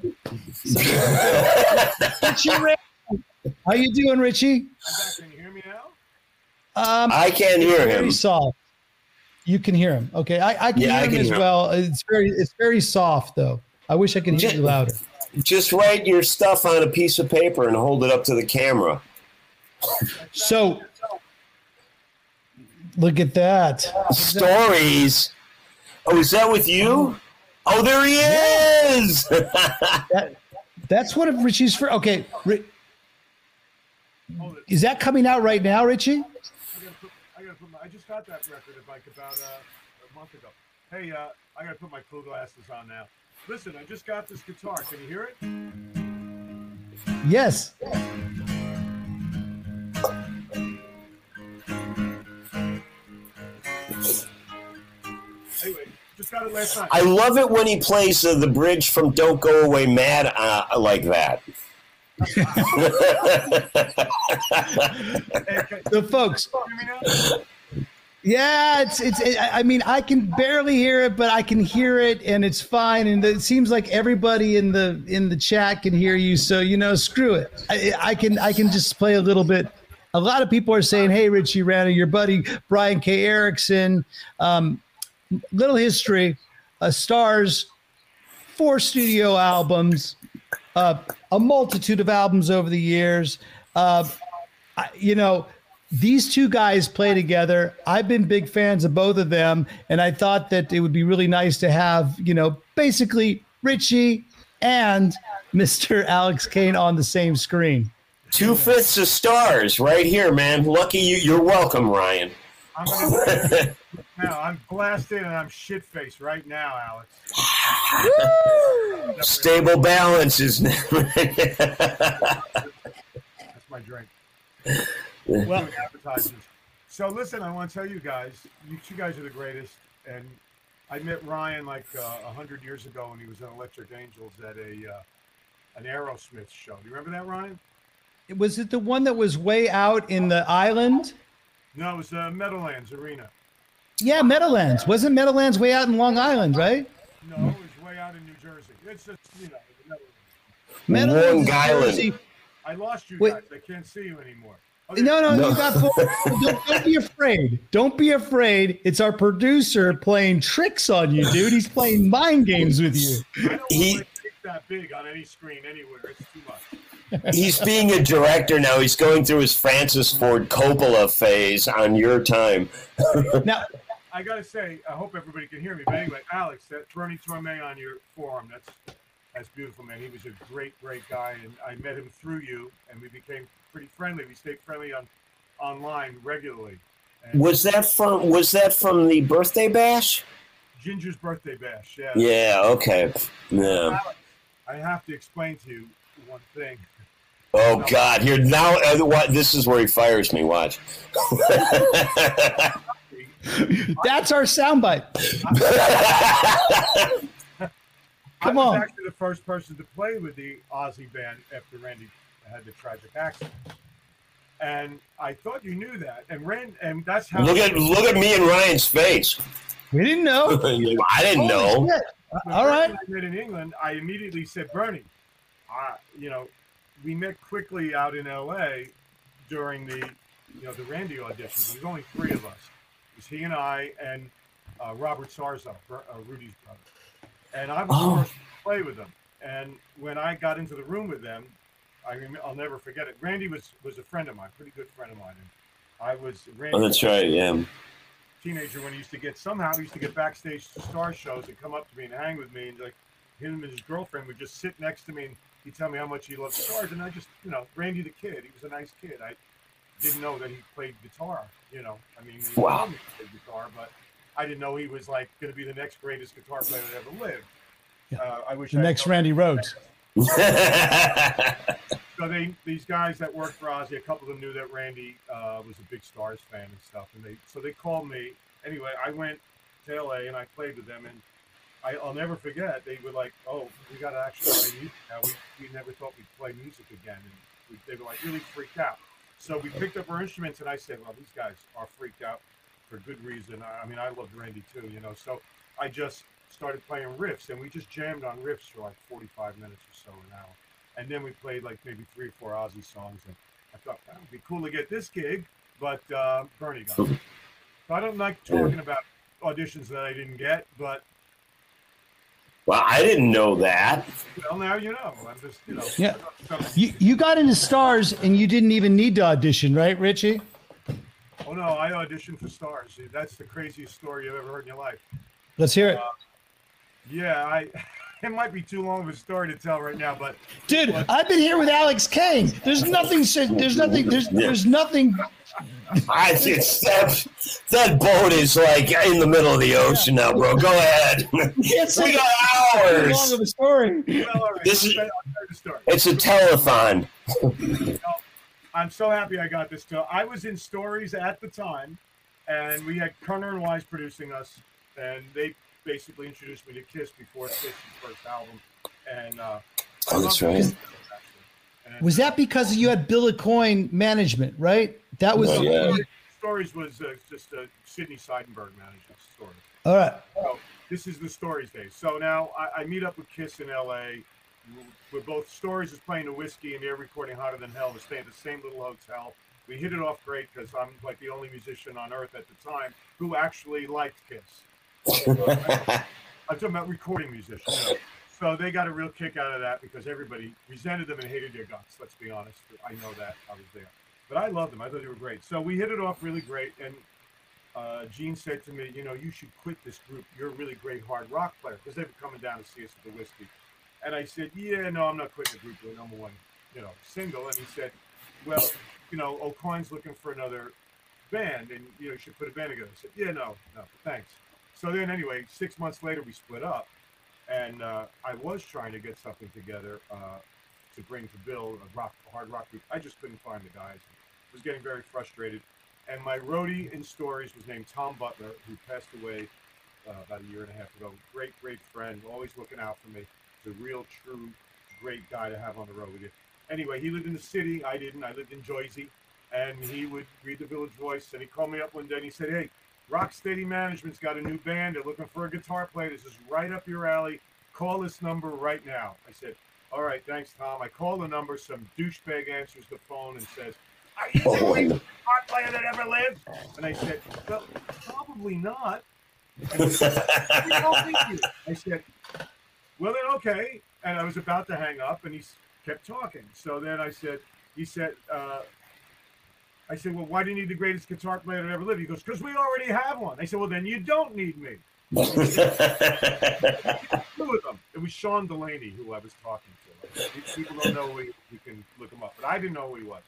How you doing, Richie? I'm back. Can you hear me now? Um, I can't hear very him. soft. You can hear him. Okay, I, I can Yeah, hear I him can as hear him. well. It's very it's very soft though. I wish I could hear you louder. Just write your stuff on a piece of paper and hold it up to the camera. So look at that. Stories. Oh, is that with you? Oh, there he is. That's what Richie's for. Okay, Ri- Hold it. is that coming out right now, Richie? I gotta put. I gotta put. My, I just got that record like about uh, a month ago. Hey, uh, I gotta put my cool glasses on now. Listen, I just got this guitar. Can you hear it? Yes. Anyway, just got it last night. I love it when he plays uh, the bridge from "Don't Go Away Mad" uh, like that. Hey, can The folks. you hear me now? Yeah, it's it's. It, I mean, I can barely hear it, but I can hear it, and it's fine. And it seems like everybody in the in the chat can hear you. So you know, screw it. I, I can I can just play a little bit. A lot of people are saying, "Hey, Richie Ranno, your buddy Brian K. Erickson." Um, little history: uh, Starz, four studio albums, uh, a multitude of albums over the years. Uh, I, you know, these two guys play together. I've been big fans of both of them, and I thought that it would be really nice to have, you know, basically Richie and Mr. Alex Kane on the same screen. Two fifths of Starz right here, man. Lucky you. You're welcome, Ryan. I'm gonna now. I'm blasted and I'm shit faced right now, Alex. Stable balance is. Never. That's my drink. Well, Doing advertisements. So listen, I want to tell you guys, you two guys are the greatest. And I met Ryan like uh, a hundred years ago when he was in Electric Angels at a uh, an Aerosmith show. Do you remember that, Ryan? was it the one that was way out in the island? No, it was uh, Meadowlands Arena. Yeah, Meadowlands. Wasn't Meadowlands way out in Long Island, right? No, it was way out in New Jersey. It's just you know. Meadowlands. Meadowlands, Long Island. I lost you Wait. guys. I can't see you anymore. No, no, No. you got. Don't, don't be afraid. Don't be afraid. It's our producer playing tricks on you, dude. He's playing mind games with you. I don't He- want to that big on any screen anywhere. It's too much. He's being a director now. He's going through his Francis Ford Coppola phase on your time. Now, I gotta say, I hope everybody can hear me. But anyway, Alex, that Bernie Torme on your forum, that's that's beautiful, man. He was a great, great guy, and I met him through you, and we became pretty friendly. We stayed friendly on online regularly. And Was that from? Was that from the birthday bash? Ginger's birthday bash? Yeah. Yeah. Okay. Yeah. I have to explain to you one thing. Oh God! Here now, uh, what? This is where he fires me. Watch. That's our soundbite. Come I was on. actually the first person to play with the Ozzy band after Randy had the tragic accident. And I thought you knew that. And Rand, and that's how. look at look at me and Ryan's face. We didn't know. I didn't know. Shit. All right. I met in England, I immediately said, Bernie, uh, you know, we met quickly out in L.A. during the, you know, the Randy auditions. There was only three of us. It was he and I and uh, Robert Sarzo, uh, Rudy's brother. And I was Oh. first to play with them. And when I got into the room with them, I rem- I'll never forget it. Randy was was a friend of mine, pretty good friend of mine. And I was Randy Oh, that's right. Yeah. teenager when he used to get somehow he used to get backstage to star shows and come up to me and hang with me and like him and his girlfriend would just sit next to me and he'd tell me how much he loved Starz and I just you know Randy the kid he was a nice kid I didn't know that he played guitar you know I mean he Wow. he played guitar but I didn't know he was like going to be the next greatest guitar player that ever lived Yeah. uh, I wish The I next Randy Rhoads. so they these guys that worked for Ozzy, a couple of them knew that Randy uh, was a big Starz fan and stuff, and they so they called me. Anyway, I went to LA and I played with them, and I, I'll never forget. They were like, "Oh, we got to actually play music now. We, we never thought we'd play music again," and we, they were like really freaked out. So we picked up our instruments, and I said, "Well, these guys are freaked out for good reason. I, I mean, I loved Randy too, you know." So I just started playing riffs, and we just jammed on riffs for like 45 minutes or so an hour and then we played like maybe three or four Ozzy songs. And I thought that would be cool to get this gig, but uh, Bernie got it. So I don't like talking about auditions that I didn't get, but well, I didn't know that. well, now you know. I'm just you know. Yeah. You you got into Starz and you didn't even need to audition, right, Richie? Oh no, I auditioned for Starz. That's the craziest story you've ever heard in your life. Let's hear it. Uh, yeah, I. It might be too long of a story to tell right now, but Dude, I've been here with Alex Kane. There's nothing there's nothing there's there's nothing I it's that that boat is like in the middle of the ocean now, bro. Go ahead. can't say we got too long of a story. well, all right. This is- tell- I'll tell you the story. It's a telethon. I'm so happy I got this. To, I was in stories at the time, and we had Kerner and Wise producing us, and they basically introduced me to Kiss before Kiss's first album. And uh, Oh, that's right. Kiss. And, Was that because you had Bill Aucoin management, right? That was Oh, yeah. Stories was uh, just uh, Sidney Seidenberg managing Stories. all right. So this is the Stories days. So now I, I meet up with Kiss in L.A. We're both Stories is playing the Whisky and they're recording Hotter Than Hell. We're staying at the same little hotel. We hit it off great because I'm like the only musician on earth at the time who actually liked Kiss. I'm talking about recording musicians. you know. So they got a real kick out of that because everybody resented them and hated their guts. Let's be honest. I know that I was there, but I loved them. I thought they were great. So we hit it off really great. And uh, Gene said to me, "You know, you should quit this group. You're a really great hard rock player because they were coming down to see us at the Whisky." And I said, "Yeah, no, I'm not quitting the group. We're number one, you know, single." And he said, "Well, you know, Aucoin's looking for another band, and you know, you should put a band together." I said, "Yeah, no, no, thanks." So then, anyway, six months later, we split up, and uh, I was trying to get something together uh, to bring to Bill a rock, a hard rock group. I just couldn't find the guys. I was getting very frustrated. And my roadie in stories was named Tom Butler, who passed away uh, about a year and a half ago. Great, great friend, always looking out for me. He's a real, true, great guy to have on the road with you. Anyway, he lived in the city. I didn't. I lived in Jersey. And he would read the Village Voice. And he called me up one day and he said, Hey, Rocksteady Management's got a new band. They're looking for a guitar player. This is right up your alley. Call this number right now. I said, All right, thanks, Tom. I call the number. Some douchebag answers the phone and says, Are you the greatest oh. guitar player that ever lived? And I said, Well, probably not. And he said, "We don't think you." I said, Well, then, okay. And I was about to hang up, and he kept talking. So then I said, He said, uh, I said, Well, why do you need the greatest guitar player that ever lived? He goes, Because we already have one. I said, Well, then you don't need me. Two of them. It was Sean Delaney who I was talking to. Like, People don't know who he, you can look him up, but I didn't know who he was.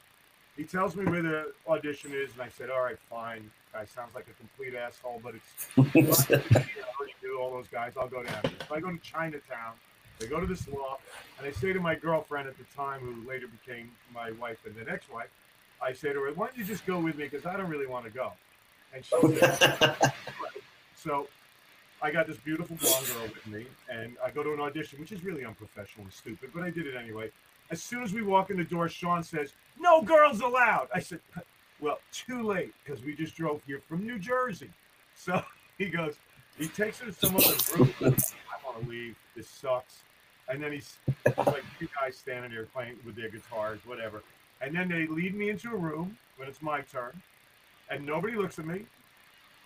He tells me where the audition is, and I said, "All right, fine." Guy sounds like a complete asshole, but it's all those guys. I'll go down. there. So I go to Chinatown, They go to this loft, and I say to my girlfriend at the time, who later became my wife and then ex-wife, I say to her, "Why don't you just go with me? Because I don't really want to go." And she so I got this beautiful blonde girl with me, and I go to an audition, which is really unprofessional and stupid, but I did it anyway. As soon as we walk in the door, Sean says, "No girls allowed." I said, "Well, too late because we just drove here from New Jersey." So he goes, he takes her to some other room. I want to leave. This sucks. And then he's, he's like you guys standing there playing with their guitars, whatever. And then they lead me into a room when it's my turn, and nobody looks at me.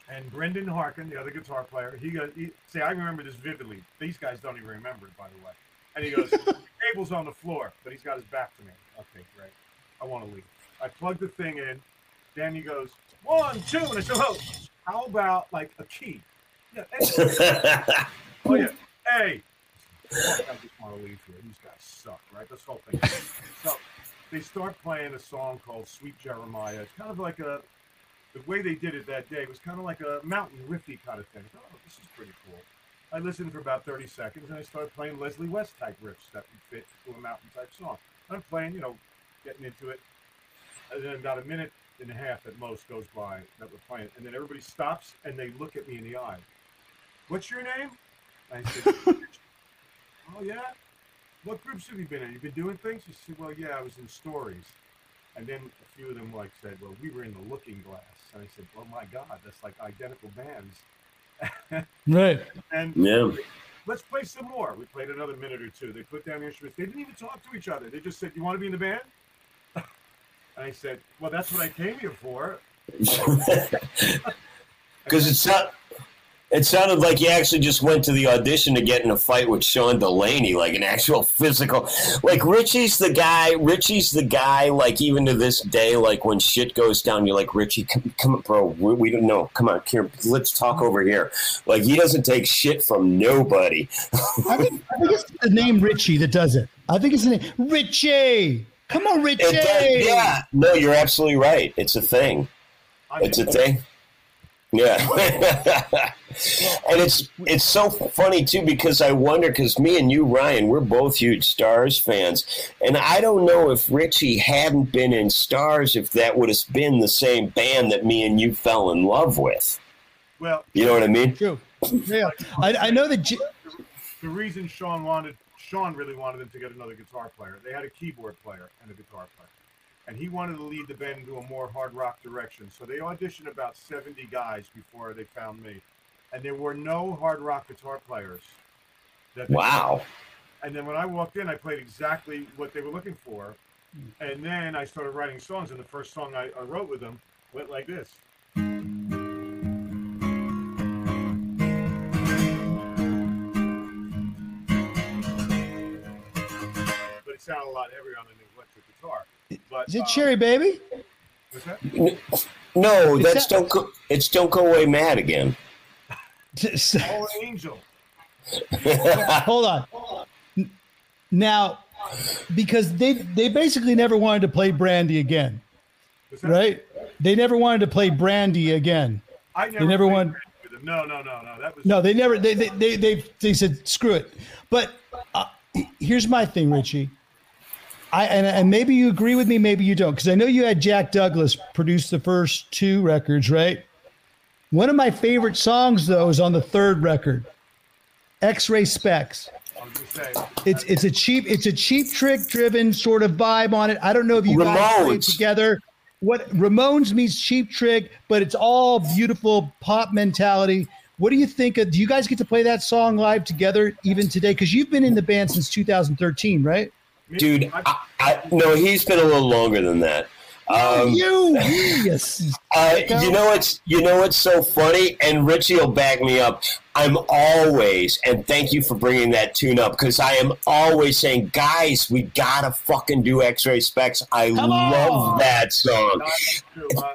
And Brendan Harkin, the other guitar player, he goes, he, "See, I remember this vividly. These guys don't even remember it, by the way." And he goes, "The cable's on the floor, but he's got his back to me." Okay, great. I want to leave. I plug the thing in. Then he goes, "One, two, and I said, "Oh, how about like a key?" Oh yeah. Hey. I just want to leave here. These guys suck, right? This whole thing. So they start playing a song called "Sweet Jeremiah." It's kind of like a the way they did it that day was kind of like a mountain riffy kind of thing. Oh, this is pretty cool. I listened for about 30 seconds and I started playing Leslie West type riffs that would fit to a mountain type song. I'm playing, you know, getting into it. And then about a minute and a half at most goes by that we're playing. And then everybody stops and they look at me in the eye. What's your name? I said, Oh, yeah? What groups have you been in? You've been doing things? He said, Well, yeah, I was in stories. And then a few of them like said, "Well, we were in the Looking Glass," and I said, "Oh my God, that's like identical bands." Right. and Yeah. let's play some more. We played another minute or two. They put down the instruments. They didn't even talk to each other. They just said, "You want to be in the band?" and I said, "Well, that's what I came here for." Because it's not. It sounded like you actually just went to the audition to get in a fight with Sean Delaney, like an actual physical. Like Richie's the guy. Richie's the guy. Like even to this day, like when shit goes down, you're like Richie, come, come on, bro. We, we don't know. Come on, here. Let's talk over here. Like he doesn't take shit from nobody. I think, I think it's the name Richie that does it. I think it's the name Richie. Come on, Richie. Does, yeah. No, you're absolutely right. It's a thing. It's a thing. Yeah. and it's it's so funny too because I wonder because me and you Ryan we're both huge Starz fans and I don't know if Richie hadn't been in Starz if that would have been the same band that me and you fell in love with. well, You know what I mean? True. Yeah. I, I know that. J- the reason Sean wanted Sean really wanted them to get another guitar player. They had a keyboard player and a guitar player, and he wanted to lead the band into a more hard rock direction. So they auditioned about seventy guys before they found me, and there were no hard rock guitar players. Wow. And then when I walked in, I played exactly what they were looking for, and then I started writing songs. And the first song I, I wrote with them went like this. But it sounded a lot heavier on an electric guitar. But Is it uh, Cherry Baby? what's that? No, Is that's that- don't go it's don't go away mad again. Oh, Angel. Hold on. N- Now, because they they basically never wanted to play Brandy again, right? They never wanted to play Brandy again. I never, never played won- with them. No, no, no, no. That was No, they never. They they they they, they said screw it. But uh, here's my thing, Richie. I and, and maybe you agree with me, maybe you don't, because I know you had Jack Douglas produce the first two records, right? One of my favorite songs, though, is on the third record, X-Ray Specs. I was gonna say. It's it's a cheap it's a cheap trick driven sort of vibe on it. I don't know if you guys played Ramones. together. What Ramones means Cheap Trick, but it's all beautiful pop mentality. What do you think of? Do you guys get to play that song live together even today? Because you've been in the band since 2013, right? Dude, I- I, no, he's been a little longer than that. Um, you, yes. Uh, you know it's you know what's so funny, and Richie will back me up. I'm always, and thank you for bringing that tune up because I am always saying, guys, we gotta fucking do X-ray specs. I Come love on. that song, uh,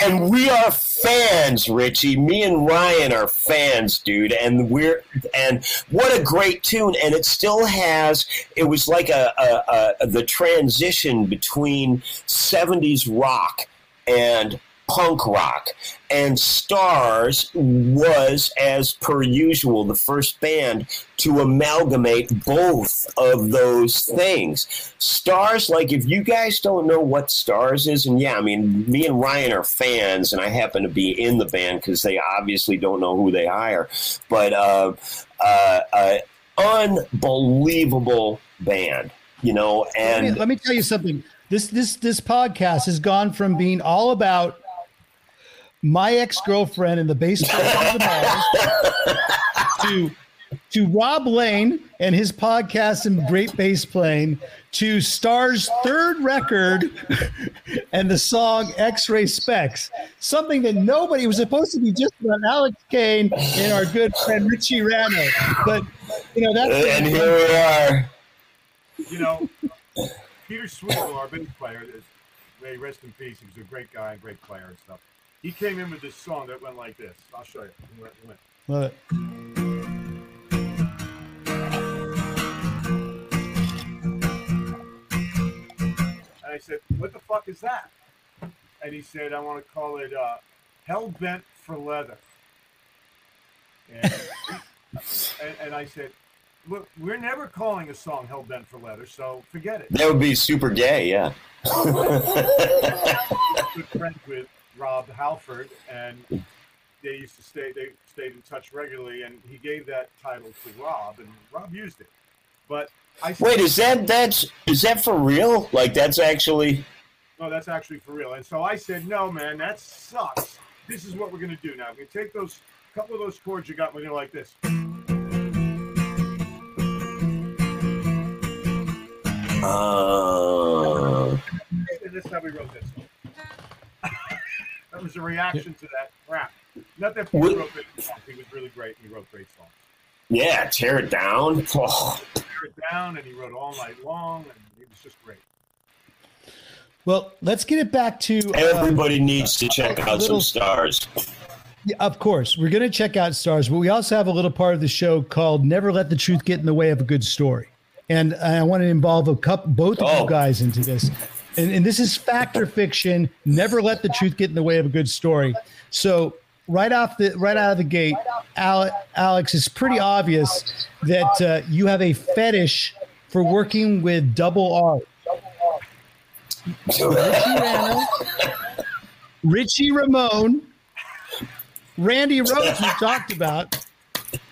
and we are fans, Richie. Me and Ryan are fans, dude, and we're and what a great tune, and it still has. It was like a, a, a the transition between '70s rock and punk rock. And Starz was, as per usual, the first band to amalgamate both of those things. Starz, like, if you guys don't know what Starz is, and yeah, I mean, me and Ryan are fans, and I happen to be in the band because they obviously don't know who they hire. But uh, uh, uh, unbelievable band, you know, and. Let me, let me tell you something. This this this podcast has gone from being all about my ex girlfriend and the bass of the Mars to to Rob Lane and his podcast and great bass playing to Star's third record and the song X-Ray Specs, something that nobody was supposed to be just about Alex Kane and our good friend Richie Ranno, but you know that's and here we are. You know, Pieter Sweval, our bass player, is, may rest in peace. He was a great guy, and great player and stuff. He came in with this song that went like this. I'll show you. It went- it went. Love it. And I said, "What the fuck is that?" And he said, "I want to call it uh, Hell Bent for Leather." And, and, and I said, "Look, we're never calling a song Hell Bent for Leather, so forget it." That would be super gay, yeah. good friends with Rob Halford, and they used to stay. They stayed in touch regularly, and he gave that title to Rob, and Rob used it. But I Wait, is that that's is that for real? Like that's actually No, that's actually for real. And so I said, no, man, that sucks. This is what we're going to do now. We're to take those couple of those chords you got when you're like this. uh, And that's how we wrote this. That was a reaction to that crap. Not that Peter What- wrote great songs. He was really great. and He wrote great songs. yeah, tear it down. Oh, Tear it down, and he wrote all night long, and he was just great. Well, let's get it back to uh, everybody needs to check out little- some Starz. Yeah, of course, we're going to check out Starz, but we also have a little part of the show called "Never Let the Truth Get in the Way of a Good Story," and I want to involve a couple, both of Oh. you guys into this. And, and this is fact or fiction. Never let the truth get in the way of a good story. So right off the right out of the gate, Ale- Alex, it's pretty obvious that uh, you have a fetish for working with double R. Richie Ranno, Richie Ramone, Randy Rhoads, we talked about,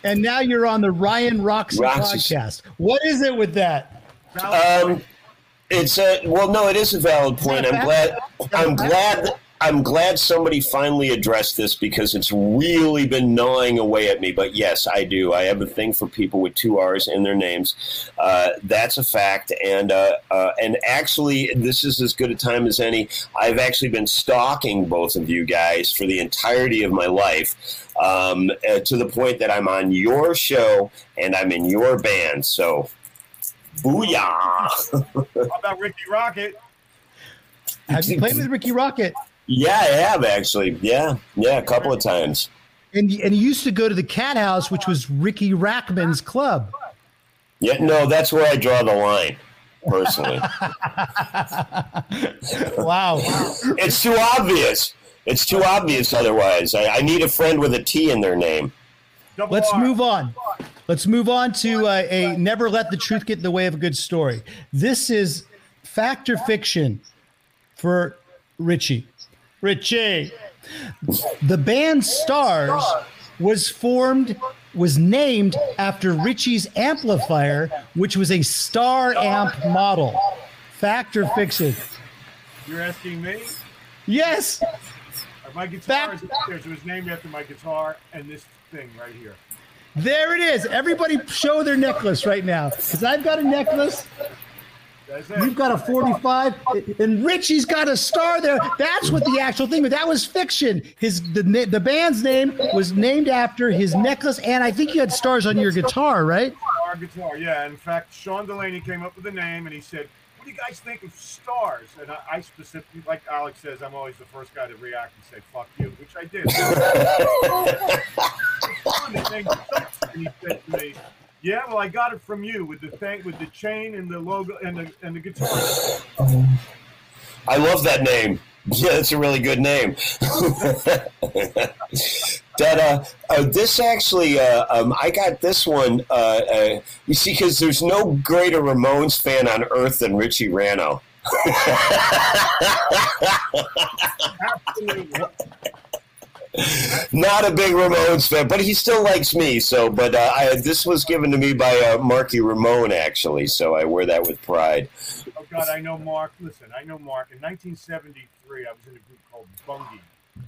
and now you're on the Ryan Roxie Roxie. podcast. What is it with that? Um, it's a well, no, it is a valid point. I'm glad. I'm glad. I'm glad somebody finally addressed this because it's really been gnawing away at me. But yes, I do. I have a thing for people with two R's in their names. Uh, that's a fact. And uh, uh, and actually, this is as good a time as any. I've actually been stalking both of you guys for the entirety of my life, um, uh, to the point that I'm on your show and I'm in your band. So, booyah! How about Rikki Rockett? Have you played with Rikki Rockett? Yeah, I have actually. Yeah, yeah, a couple of times. And and you used to go to the Cat House, which was Riki Rachtman's club. Yeah, no, that's where I draw the line, personally. Wow. it's too obvious. It's too obvious otherwise. I, I need a friend with a T in their name. Double Let's R. move on. Let's move on to uh, a never let the truth get in the way of a good story. This is fact or fiction for Richie. Richie. The band Starz was formed, was named after Richie's amplifier, which was a Star Amp model. Fact or fiction? You're asking me? Yes. My guitar Back- is upstairs. It was named after my guitar and this thing right here. There it is. Everybody show their necklace right now. Because I've got a necklace. You've got a 45, and Richie's got a star there. That's what the actual thing. But that was fiction. His the the band's name was named after his necklace, and I think you had stars on your guitar, right? Our guitar, yeah. In fact, Sean Delaney came up with the name and he said, you guys think of stars? And I, I specifically, like Alex says, I'm always the first guy to react and say, Fuck you, which I did. Sean, the thing sucks. and he said to me, Yeah, well, I got it from you with the thing, with the chain and the logo and the, and the guitar. I love that name. Yeah, that's a really good name. that uh, uh, this actually, uh, um, I got this one. Uh, uh, you see, because there's no greater Ramones fan on earth than Richie Ranno. Not a big Ramones fan, but he still likes me. So, but uh, I, this was given to me by Marky Ramone, actually. So I wear that with pride. God, I know Mark. Listen, I know Mark. In 1973, I was in a group called Bungie.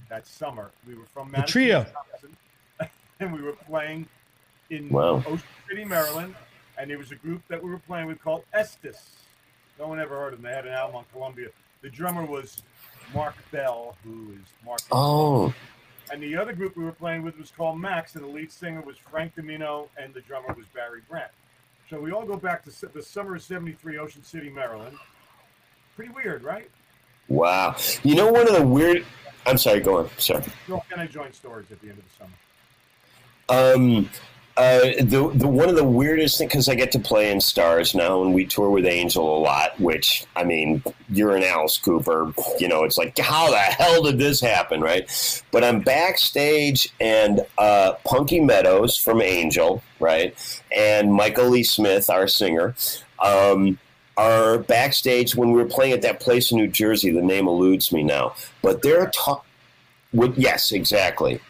That summer, we were from Madison, trio. Wisconsin, and we were playing in Wow. Ocean City, Maryland. And it was a group that we were playing with called Estus. No one ever heard of them. They had an album on Columbia. The drummer was Mark Bell, who is Mark. Oh, And the other group we were playing with was called Max, and the lead singer was Frank DiMino, and the drummer was Barry Brandt. So we all go back to the summer of '73, Ocean City, Maryland. Pretty weird, right? wow. You know, one of the weird. I'm sorry, go on. Sorry. So kind of joint stories at the end of the summer. Um, uh, the the one of the weirdest things because I get to play in Starz now, and we tour with Angel a lot. Which I mean, you're an Alice Cooper, you know. It's like how the hell did this happen, right? But I'm backstage, and uh, Punky Meadows from Angel, right, and Michael Lee Smith, our singer. Um, are backstage when we were playing at that place in New Jersey. The name eludes me now, but they're talking. Yes, exactly.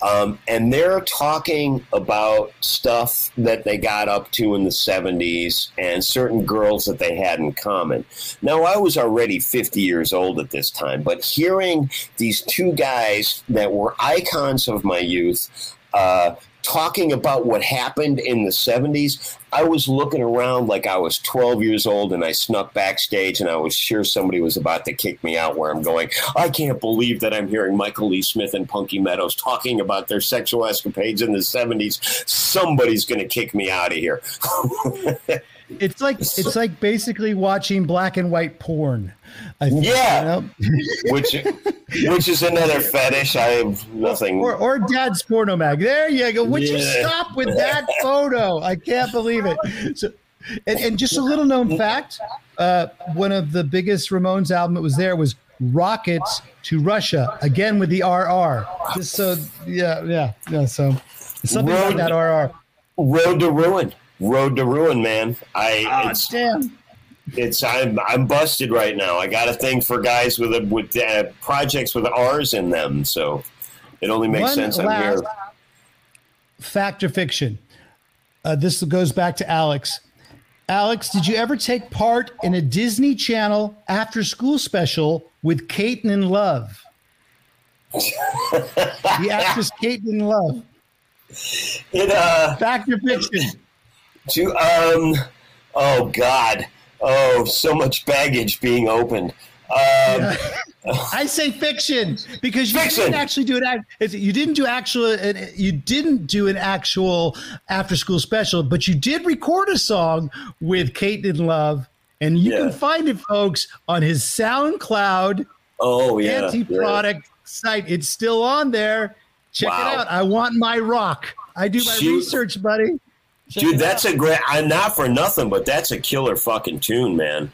Um, and they're talking about stuff that they got up to in the 70s and certain girls that they had in common. Now, I was already 50 years old at this time, but hearing these two guys that were icons of my youth uh, talking about what happened in the 70s, I was looking around like I was 12 years old and I snuck backstage and I was sure somebody was about to kick me out where I'm going, I can't believe that I'm hearing Michael Lee Smith and Punky Meadows talking about their sexual escapades in the 70s. Somebody's going to kick me out of here. It's like it's like basically watching black and white porn. I Yeah. which which is another fetish. I have nothing. or or dad's porno mag. There you go. Would you stop with that photo? I can't believe it. So, and, and just a little known fact: uh, one of the biggest Ramones album that was there was "Rockets to Russia." Again with the RR. Just so, yeah, yeah, yeah. So something Road- that RR. Road to ruin. Road to ruin, man. I Oh, damn. It's I'm I'm busted right now. I got a thing for guys with a, with uh, projects with R's in them, so it only makes One sense. I'm here. Fact or fiction? Uh, this goes back to Alex. Alex, did you ever take part in a Disney Channel after school special with Caitlyn Love? the actress Caitlyn Love. It uh. Fact or fiction? To um, oh God, oh so much baggage being opened. Um, I say fiction because you Fiction. didn't actually do an You didn't do actual. You didn't do an actual after school special, but you did record a song with Caitlyn Love, and you Yeah. can find it, folks, on his SoundCloud oh yeah, AntiProduct site. It's still on there. Check Wow. it out. I want my rock. I do my Shoot. research, buddy. Dude, that's a great. I'm not for nothing, but that's a killer fucking tune, man.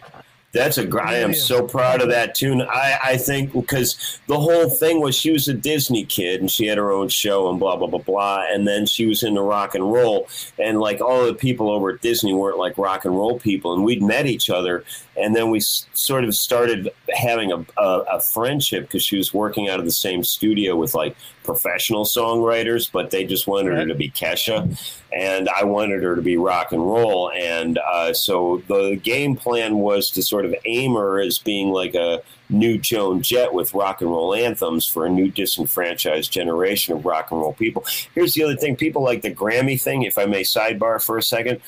That's a. gr- I am so proud of that tune. I I think because the whole thing was she was a Disney kid and she had her own show and blah blah blah blah, and then she was into rock and roll, and like all the people over at Disney weren't like rock and roll people, and we'd met each other, and then we s- sort of started having a a, a friendship because she was working out of the same studio with like professional songwriters, but they just wanted her to be Kesha, and I wanted her to be rock and roll. And uh, so the game plan was to sort of aim her as being like a new Joan Jett with rock and roll anthems for a new disenfranchised generation of rock and roll people. Here's the other thing people like the Grammy thing, if I may sidebar for a second.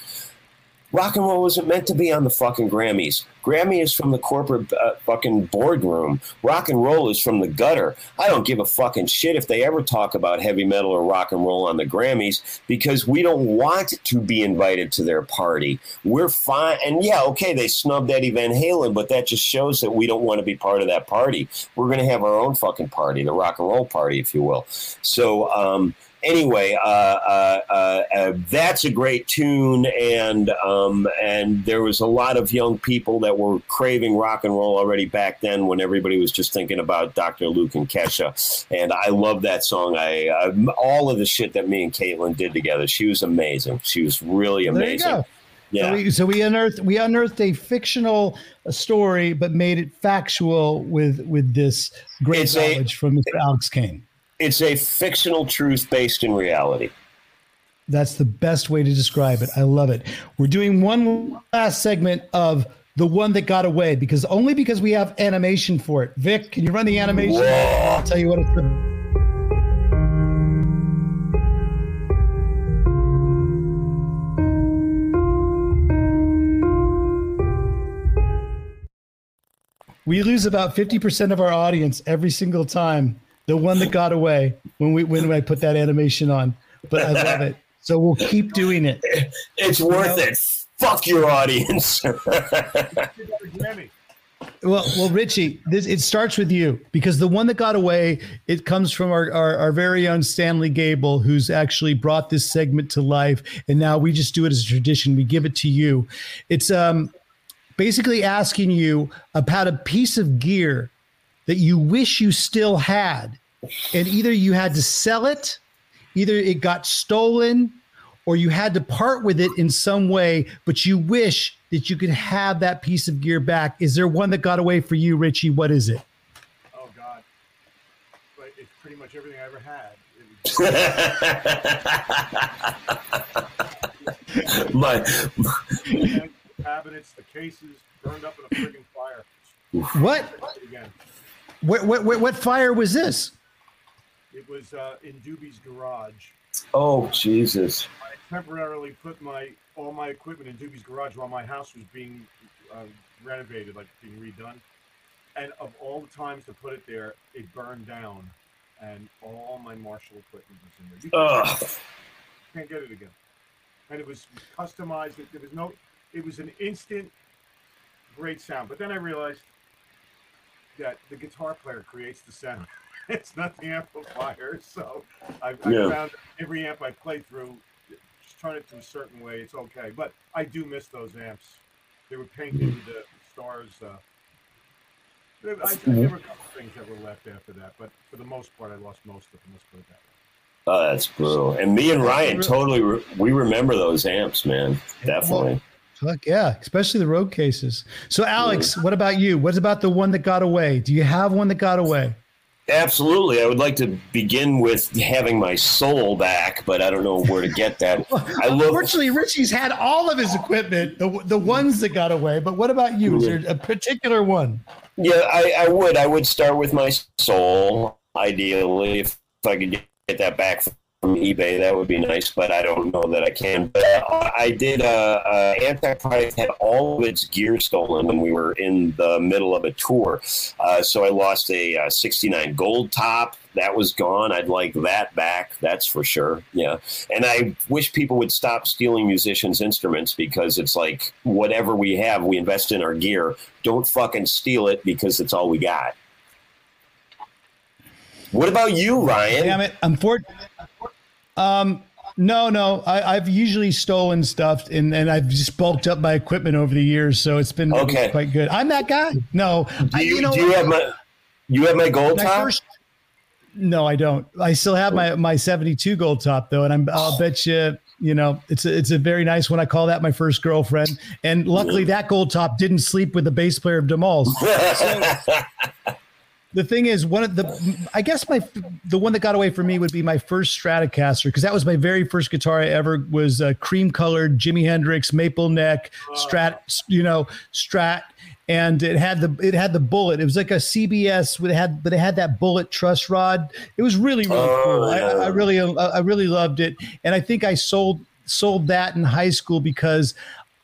Rock and roll wasn't meant to be on the fucking Grammys. Grammy is from the corporate uh, fucking boardroom. Rock and roll is from the gutter. I don't give a fucking shit if they ever talk about heavy metal or rock and roll on the Grammys because we don't want to be invited to their party. We're fine. And yeah, okay, they snubbed Eddie Van Halen, but that just shows that we don't want to be part of that party. We're going to have our own fucking party, the rock and roll party, if you will. So, um, anyway, uh, uh, uh, uh, that's a great tune, and um, and there was a lot of young people that were craving rock and roll already back then when everybody was just thinking about Dr. Luke and Kesha. And I love that song. I uh, all of the shit that me and Caitlyn did together. She was amazing. She was really amazing. There you go. Yeah. So we, so we unearthed we unearthed a fictional story, but made it factual with with this great It's a- knowledge from Mr. Alex Kane. It's a fictional truth based in reality. That's the best way to describe it. I love it. We're doing one last segment of the one that got away because only because we have animation for it. Vic, can you run the animation? I'll tell you what it's. We lose about 50% of our audience every single time. The one that got away when we when I put that animation on. But I love it. So we'll keep doing it. It's worth it. Fuck your audience. You got a Grammy. Well, well, Richie, this it starts with you because the one that got away, it comes from our, our our very own Stanley Gable, who's actually brought this segment to life, and now we just do it as a tradition. We give it to you. It's um basically asking you about a piece of gear that you wish you still had, and either you had to sell it, either it got stolen, or you had to part with it in some way, but you wish that you could have that piece of gear back. Is there one that got away for you, Richie? What is it? Oh God. But it's pretty much everything I ever had. It My, cabinets, the cases burned up in a friggin' fire. What? Again. What, what, what, what fire was this? It was uh, in Doobie's garage. oh Jesus! I temporarily put my all my equipment in Doobie's garage while my house was being uh, renovated, like being redone. And of all the times to put it there, it burned down, and all my Marshall equipment was in there. You can't, Ugh. can't get it again. And it was customized. It, there was no. It was an instant great sound. But then I realized that the guitar player creates the sound. it's not the amplifier. So I, I Yeah. found every amp I play through, just turn it to a certain way. It's okay. But I do miss those amps. They were painted with the stars. Uh, there- I, there were a couple things that were left after that, but for the most part, I lost most of them. Let's put it that way. Oh, that's brutal. And me and Ryan totally re- we remember those amps, man. Definitely. Fuck yeah, especially the road cases. So, Alex, what about you? What about the one that got away? Do you have one that got away? Absolutely. I would like to begin with having my soul back, but I don't know where to get that. I love Unfortunately, Richie's had all of his equipment, the, the ones that got away. But what about you? Is there a particular one? Yeah, I, I would. I would start with my soul, ideally. If I could get that back from eBay, that would be nice, but I don't know that I can. But uh, I did, uh, uh, Antichrist had all of its gear stolen when we were in the middle of a tour. Uh, so I lost a uh, 69 gold top. That was gone. I'd like that back. That's for sure. Yeah. And I wish people would stop stealing musicians' instruments because it's like whatever we have, we invest in our gear. Don't fucking steal it because it's all we got. What about you, Ryan? Damn it! Unfortunately, um, no, no. I, I've usually stolen stuff, and, and I've just bulked up my equipment over the years, so it's been Okay. quite good. I'm that guy. No, Do I- you, know do you have my you have my gold top? first- no, I don't. I still have my my 72 gold top though, and I'm I'll bet you you know it's a, it's a very nice one. I call that my first girlfriend, and luckily that gold top didn't sleep with the bass player of D'Moll's. the thing is one of the i guess my the one that got away from me would be my first stratocaster because that was my very first guitar i ever was uh, cream colored jimi hendrix maple neck strat you know strat and it had the it had the bullet. It was like a cbs with it had but it had that bullet truss rod. It was really really Oh, cool. I. I really i really loved it. And i think i sold sold that in high school because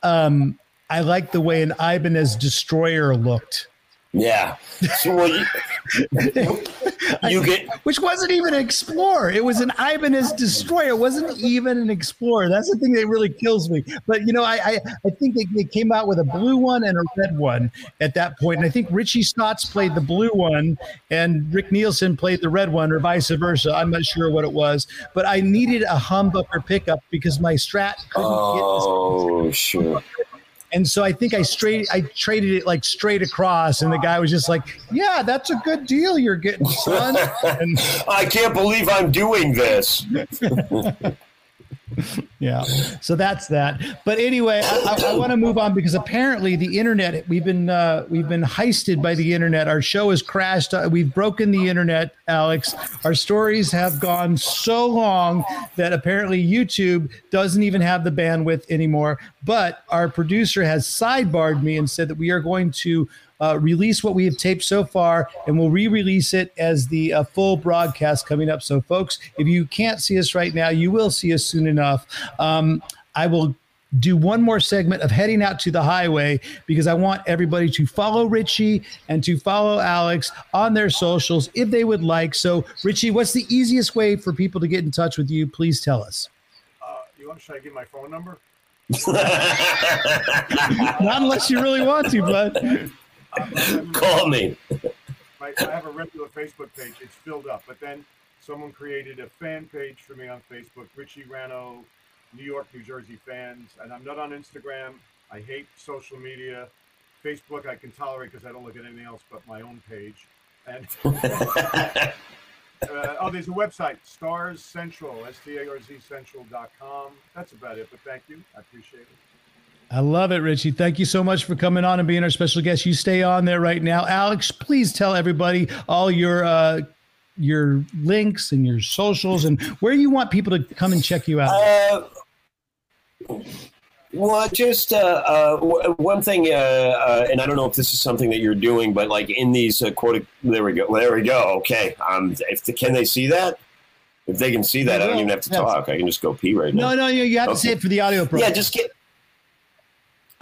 um i liked the way an ibanez destroyer looked yeah. So well, you, you get which wasn't even an Explorer. It was an Ibanez Destroyer. It wasn't even an Explorer. That's the thing that really kills me. But you know, I I, I think they, they came out with a blue one and a red one at that point. And I think Richie Stotts played the blue one and Rick Nielsen played the red one, or vice versa. I'm not sure what it was. But I needed a humbucker pickup because my Strat couldn't get this oh sure. And so I think I oh, straight I traded it like straight across, and the guy was just like, "Yeah, that's a good deal you're getting, son." And I can't believe I'm doing this. yeah, so that's that. But anyway, I, I, I want to move on because apparently the internet we've been uh, we've been heisted by the internet. Our show has crashed. Uh, we've broken the internet, Alex. Our stories have gone so long that apparently YouTube doesn't even have the bandwidth anymore. But our producer has sidebarred me and said that we are going to uh, release what we have taped so far, and we'll re-release it as the uh, full broadcast coming up. So, folks, if you can't see us right now, you will see us soon enough. Um, I will do one more segment of heading out to the highway because I want everybody to follow Richie and to follow Alex on their socials if they would like. So, Richie, what's the easiest way for people to get in touch with you? Please tell us. Uh, you want? Should I give my phone number? Not unless you really want to, bud. Call me. My, I have a regular Facebook page. It's filled up, but then someone created a fan page for me on Facebook, Richie Ranno, New York, New Jersey fans, and I'm not on Instagram. I hate social media. Facebook I can tolerate because I don't look at anything else but my own page. And uh, oh, there's a website, Starz Central, S T A R Z Central.com. That's about it. But thank you. I appreciate it. I love it, Richie. Thank you so much for coming on and being our special guest. You stay on there right now. Alex, please tell everybody all your uh, your links and your socials and where you want people to come and check you out. Uh, well, just uh, uh, one thing, uh, uh, and I don't know if this is something that you're doing, but like in these uh, quote, there we go, there we go. Okay, um, if the, can they see that? If they can see that, I don't even have to talk. I can just go pee right now. No, no, you, you have to Okay. say it for the audio Yeah, just get.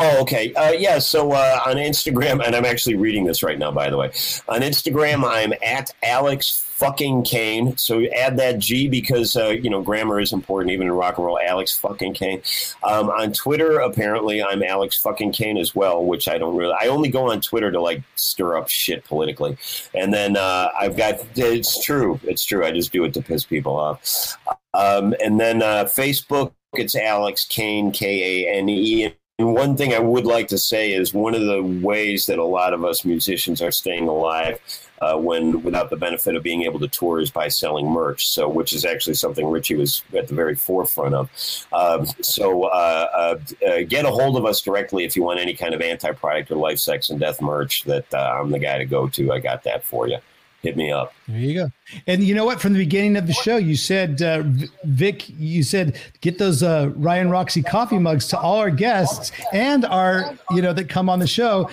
Oh, okay. Uh, yeah. So uh, on Instagram, and I'm actually reading this right now, by the way. On Instagram, I'm at Alex fucking Kane. So add that G because uh, you know grammar is important even in rock and roll. Alex fucking Kane. Um, on Twitter, apparently, I'm Alex fucking Kane as well, which I don't really. I only go on Twitter to like stir up shit politically, and then uh, I've got. It's true. It's true. I just do it to piss people off. Um, and then uh, Facebook, it's Alex Kane, K A N E. And one thing I would like to say is one of the ways that a lot of us musicians are staying alive uh, when without the benefit of being able to tour is by selling merch. So, which is actually something Richie was at the very forefront of. Um, so, uh, uh, uh, get a hold of us directly if you want any kind of AntiProduct or life, sex, and death merch. That uh, I'm the guy to go to. I got that for you. Hit me up. There you go. And you know what? From the beginning of the show, you said, uh, Vic, you said get those uh, Ryan Roxie coffee mugs to all our guests and our, you know, that come on the show.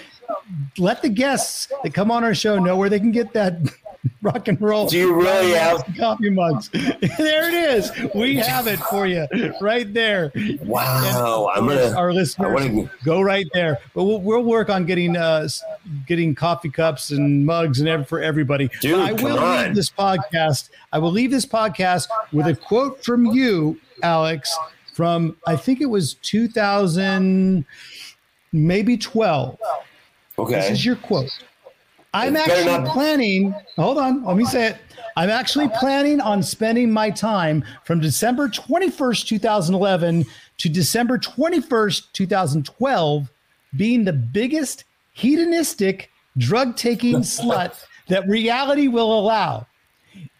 Let the guests that come on our show know where they can get that rock and roll. Do you really have- coffee mugs? there it is. We have it for you right there. Wow, I'm gonna. Our listeners, wanna- go right there. But we'll, we'll work on getting uh, getting coffee cups and mugs and ev- for everybody. Dude, But I come will on. leave this podcast. I will leave this podcast with a quote from you, Alex, from I think it was 2000, maybe 12. Okay. This is your quote. I'm actually planning. Hold on, let me say it. I'm actually planning on spending my time from December 21st, 2011 to December 21st, 2012 being the biggest hedonistic drug taking slut that reality will allow.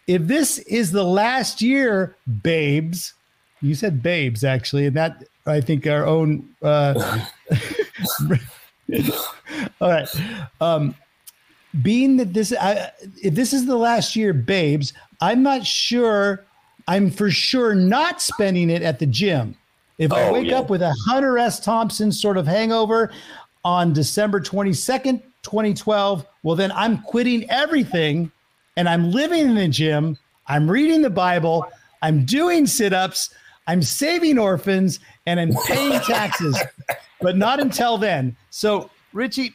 If this is the last year, babes, you said babes actually, and that I think our own. Uh, all right. Um, being that this, I, if this is the last year, babes, I'm not sure. I'm for sure not spending it at the gym. If I Oh, wake yeah. up with a Hunter S. Thompson sort of hangover on December 22nd, 2012, well, then I'm quitting everything and I'm living in the gym. I'm reading the Bible. I'm doing sit ups. I'm saving orphans and I'm paying taxes, but not until then. So, Richie,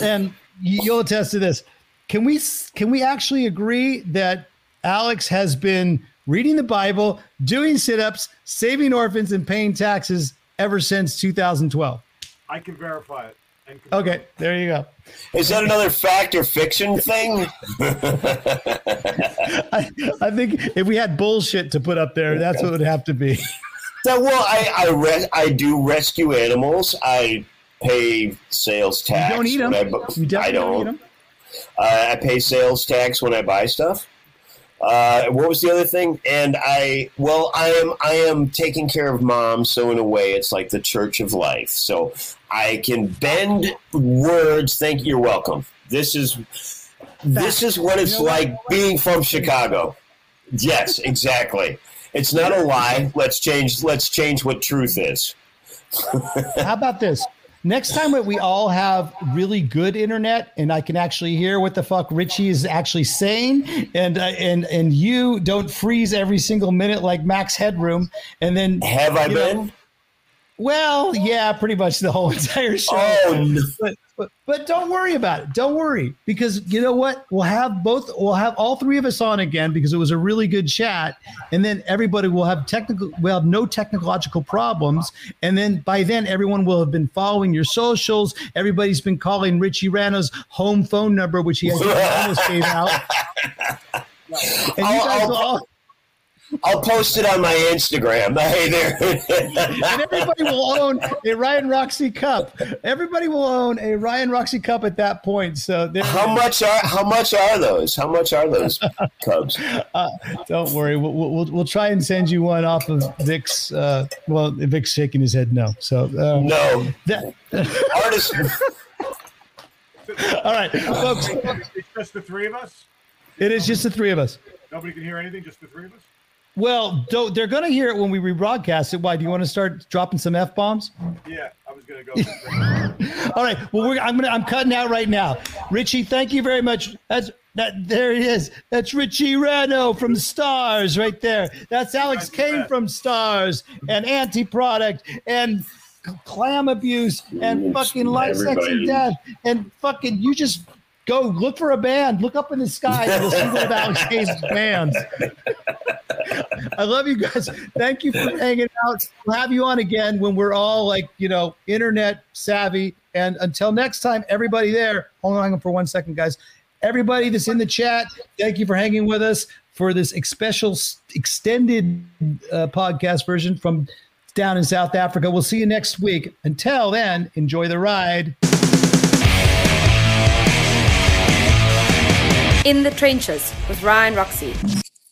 and you'll attest to this. Can we can we actually agree that Alex has been reading the Bible, doing sit-ups, saving orphans, and paying taxes ever since 2012? I can verify it. And confirm Okay, it. there you go. Is that another fact or fiction thing? I, I think if we had bullshit to put up there, that's what it would have to be. So, well, I I, re- I do rescue animals. I pay sales tax. You don't eat them. I bu- I don't don't. Uh, I pay sales tax when I buy stuff. Uh, what was the other thing? And I, well, I am, I am taking care of mom. So in a way, it's like the church of life. So I can bend words. Thank you. You're welcome. This is, this is what it's You know what? like being from Chicago. Yes, exactly. It's not a lie. Let's change. Let's change what truth is. How about this? Next time that we all have really good internet and I can actually hear what the fuck Richie is actually saying, and uh, and and you don't freeze every single minute like Max Headroom, and then Have I know, been? well, yeah, pretty much the whole entire show. Oh, no. but, but but don't worry about it. Don't worry because you know what? We'll have both. We'll have all three of us on again because it was a really good chat, and then everybody will have technical. We'll have no technological problems, and then by then everyone will have been following your socials. Everybody's been calling Richie Ranno's home phone number, which he almost gave out. And you guys I'll- will all, I'll post it on my Instagram. Hey there. and everybody will own a Ryan Roxie cup. Everybody will own a Ryan Roxie cup at that point. So there, how much are how much are those? How much are those cubs? Uh, don't worry. We'll, we'll, we'll try and send you one off of Vic's. Uh, well, Vic's shaking his head no. So, um, No, that, artists. all right, folks, It's just the three of us. it is just the three of us. Nobody can hear anything. Just the three of us. Well, don't, they're going to hear it when we rebroadcast it. Why? Do you want to start dropping some f bombs? Yeah, I was gonna go. All right. Well, we're, I'm gonna I'm cutting out right now. Richie, thank you very much. That's that. There he is. That's Richie Ranno from Starz right there. That's Alex Kane from Stars and AntiProduct and Clam Abuse and fucking Life, Sex, and Death and fucking. You just go look for a band. Look up in the sky and you'll see one of Alex bands. I love you guys. Thank you for hanging out. We'll have you on again when we're all like, you know, internet savvy. And until next time, everybody there, hold on for one second, guys. Everybody that's in the chat, thank you for hanging with us for this special extended uh, podcast version from down in South Africa. We'll see you next week. Until then, enjoy the ride. In the Trenches with Ryan Roxie.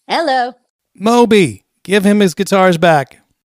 Hello. Moby, give him his guitars back.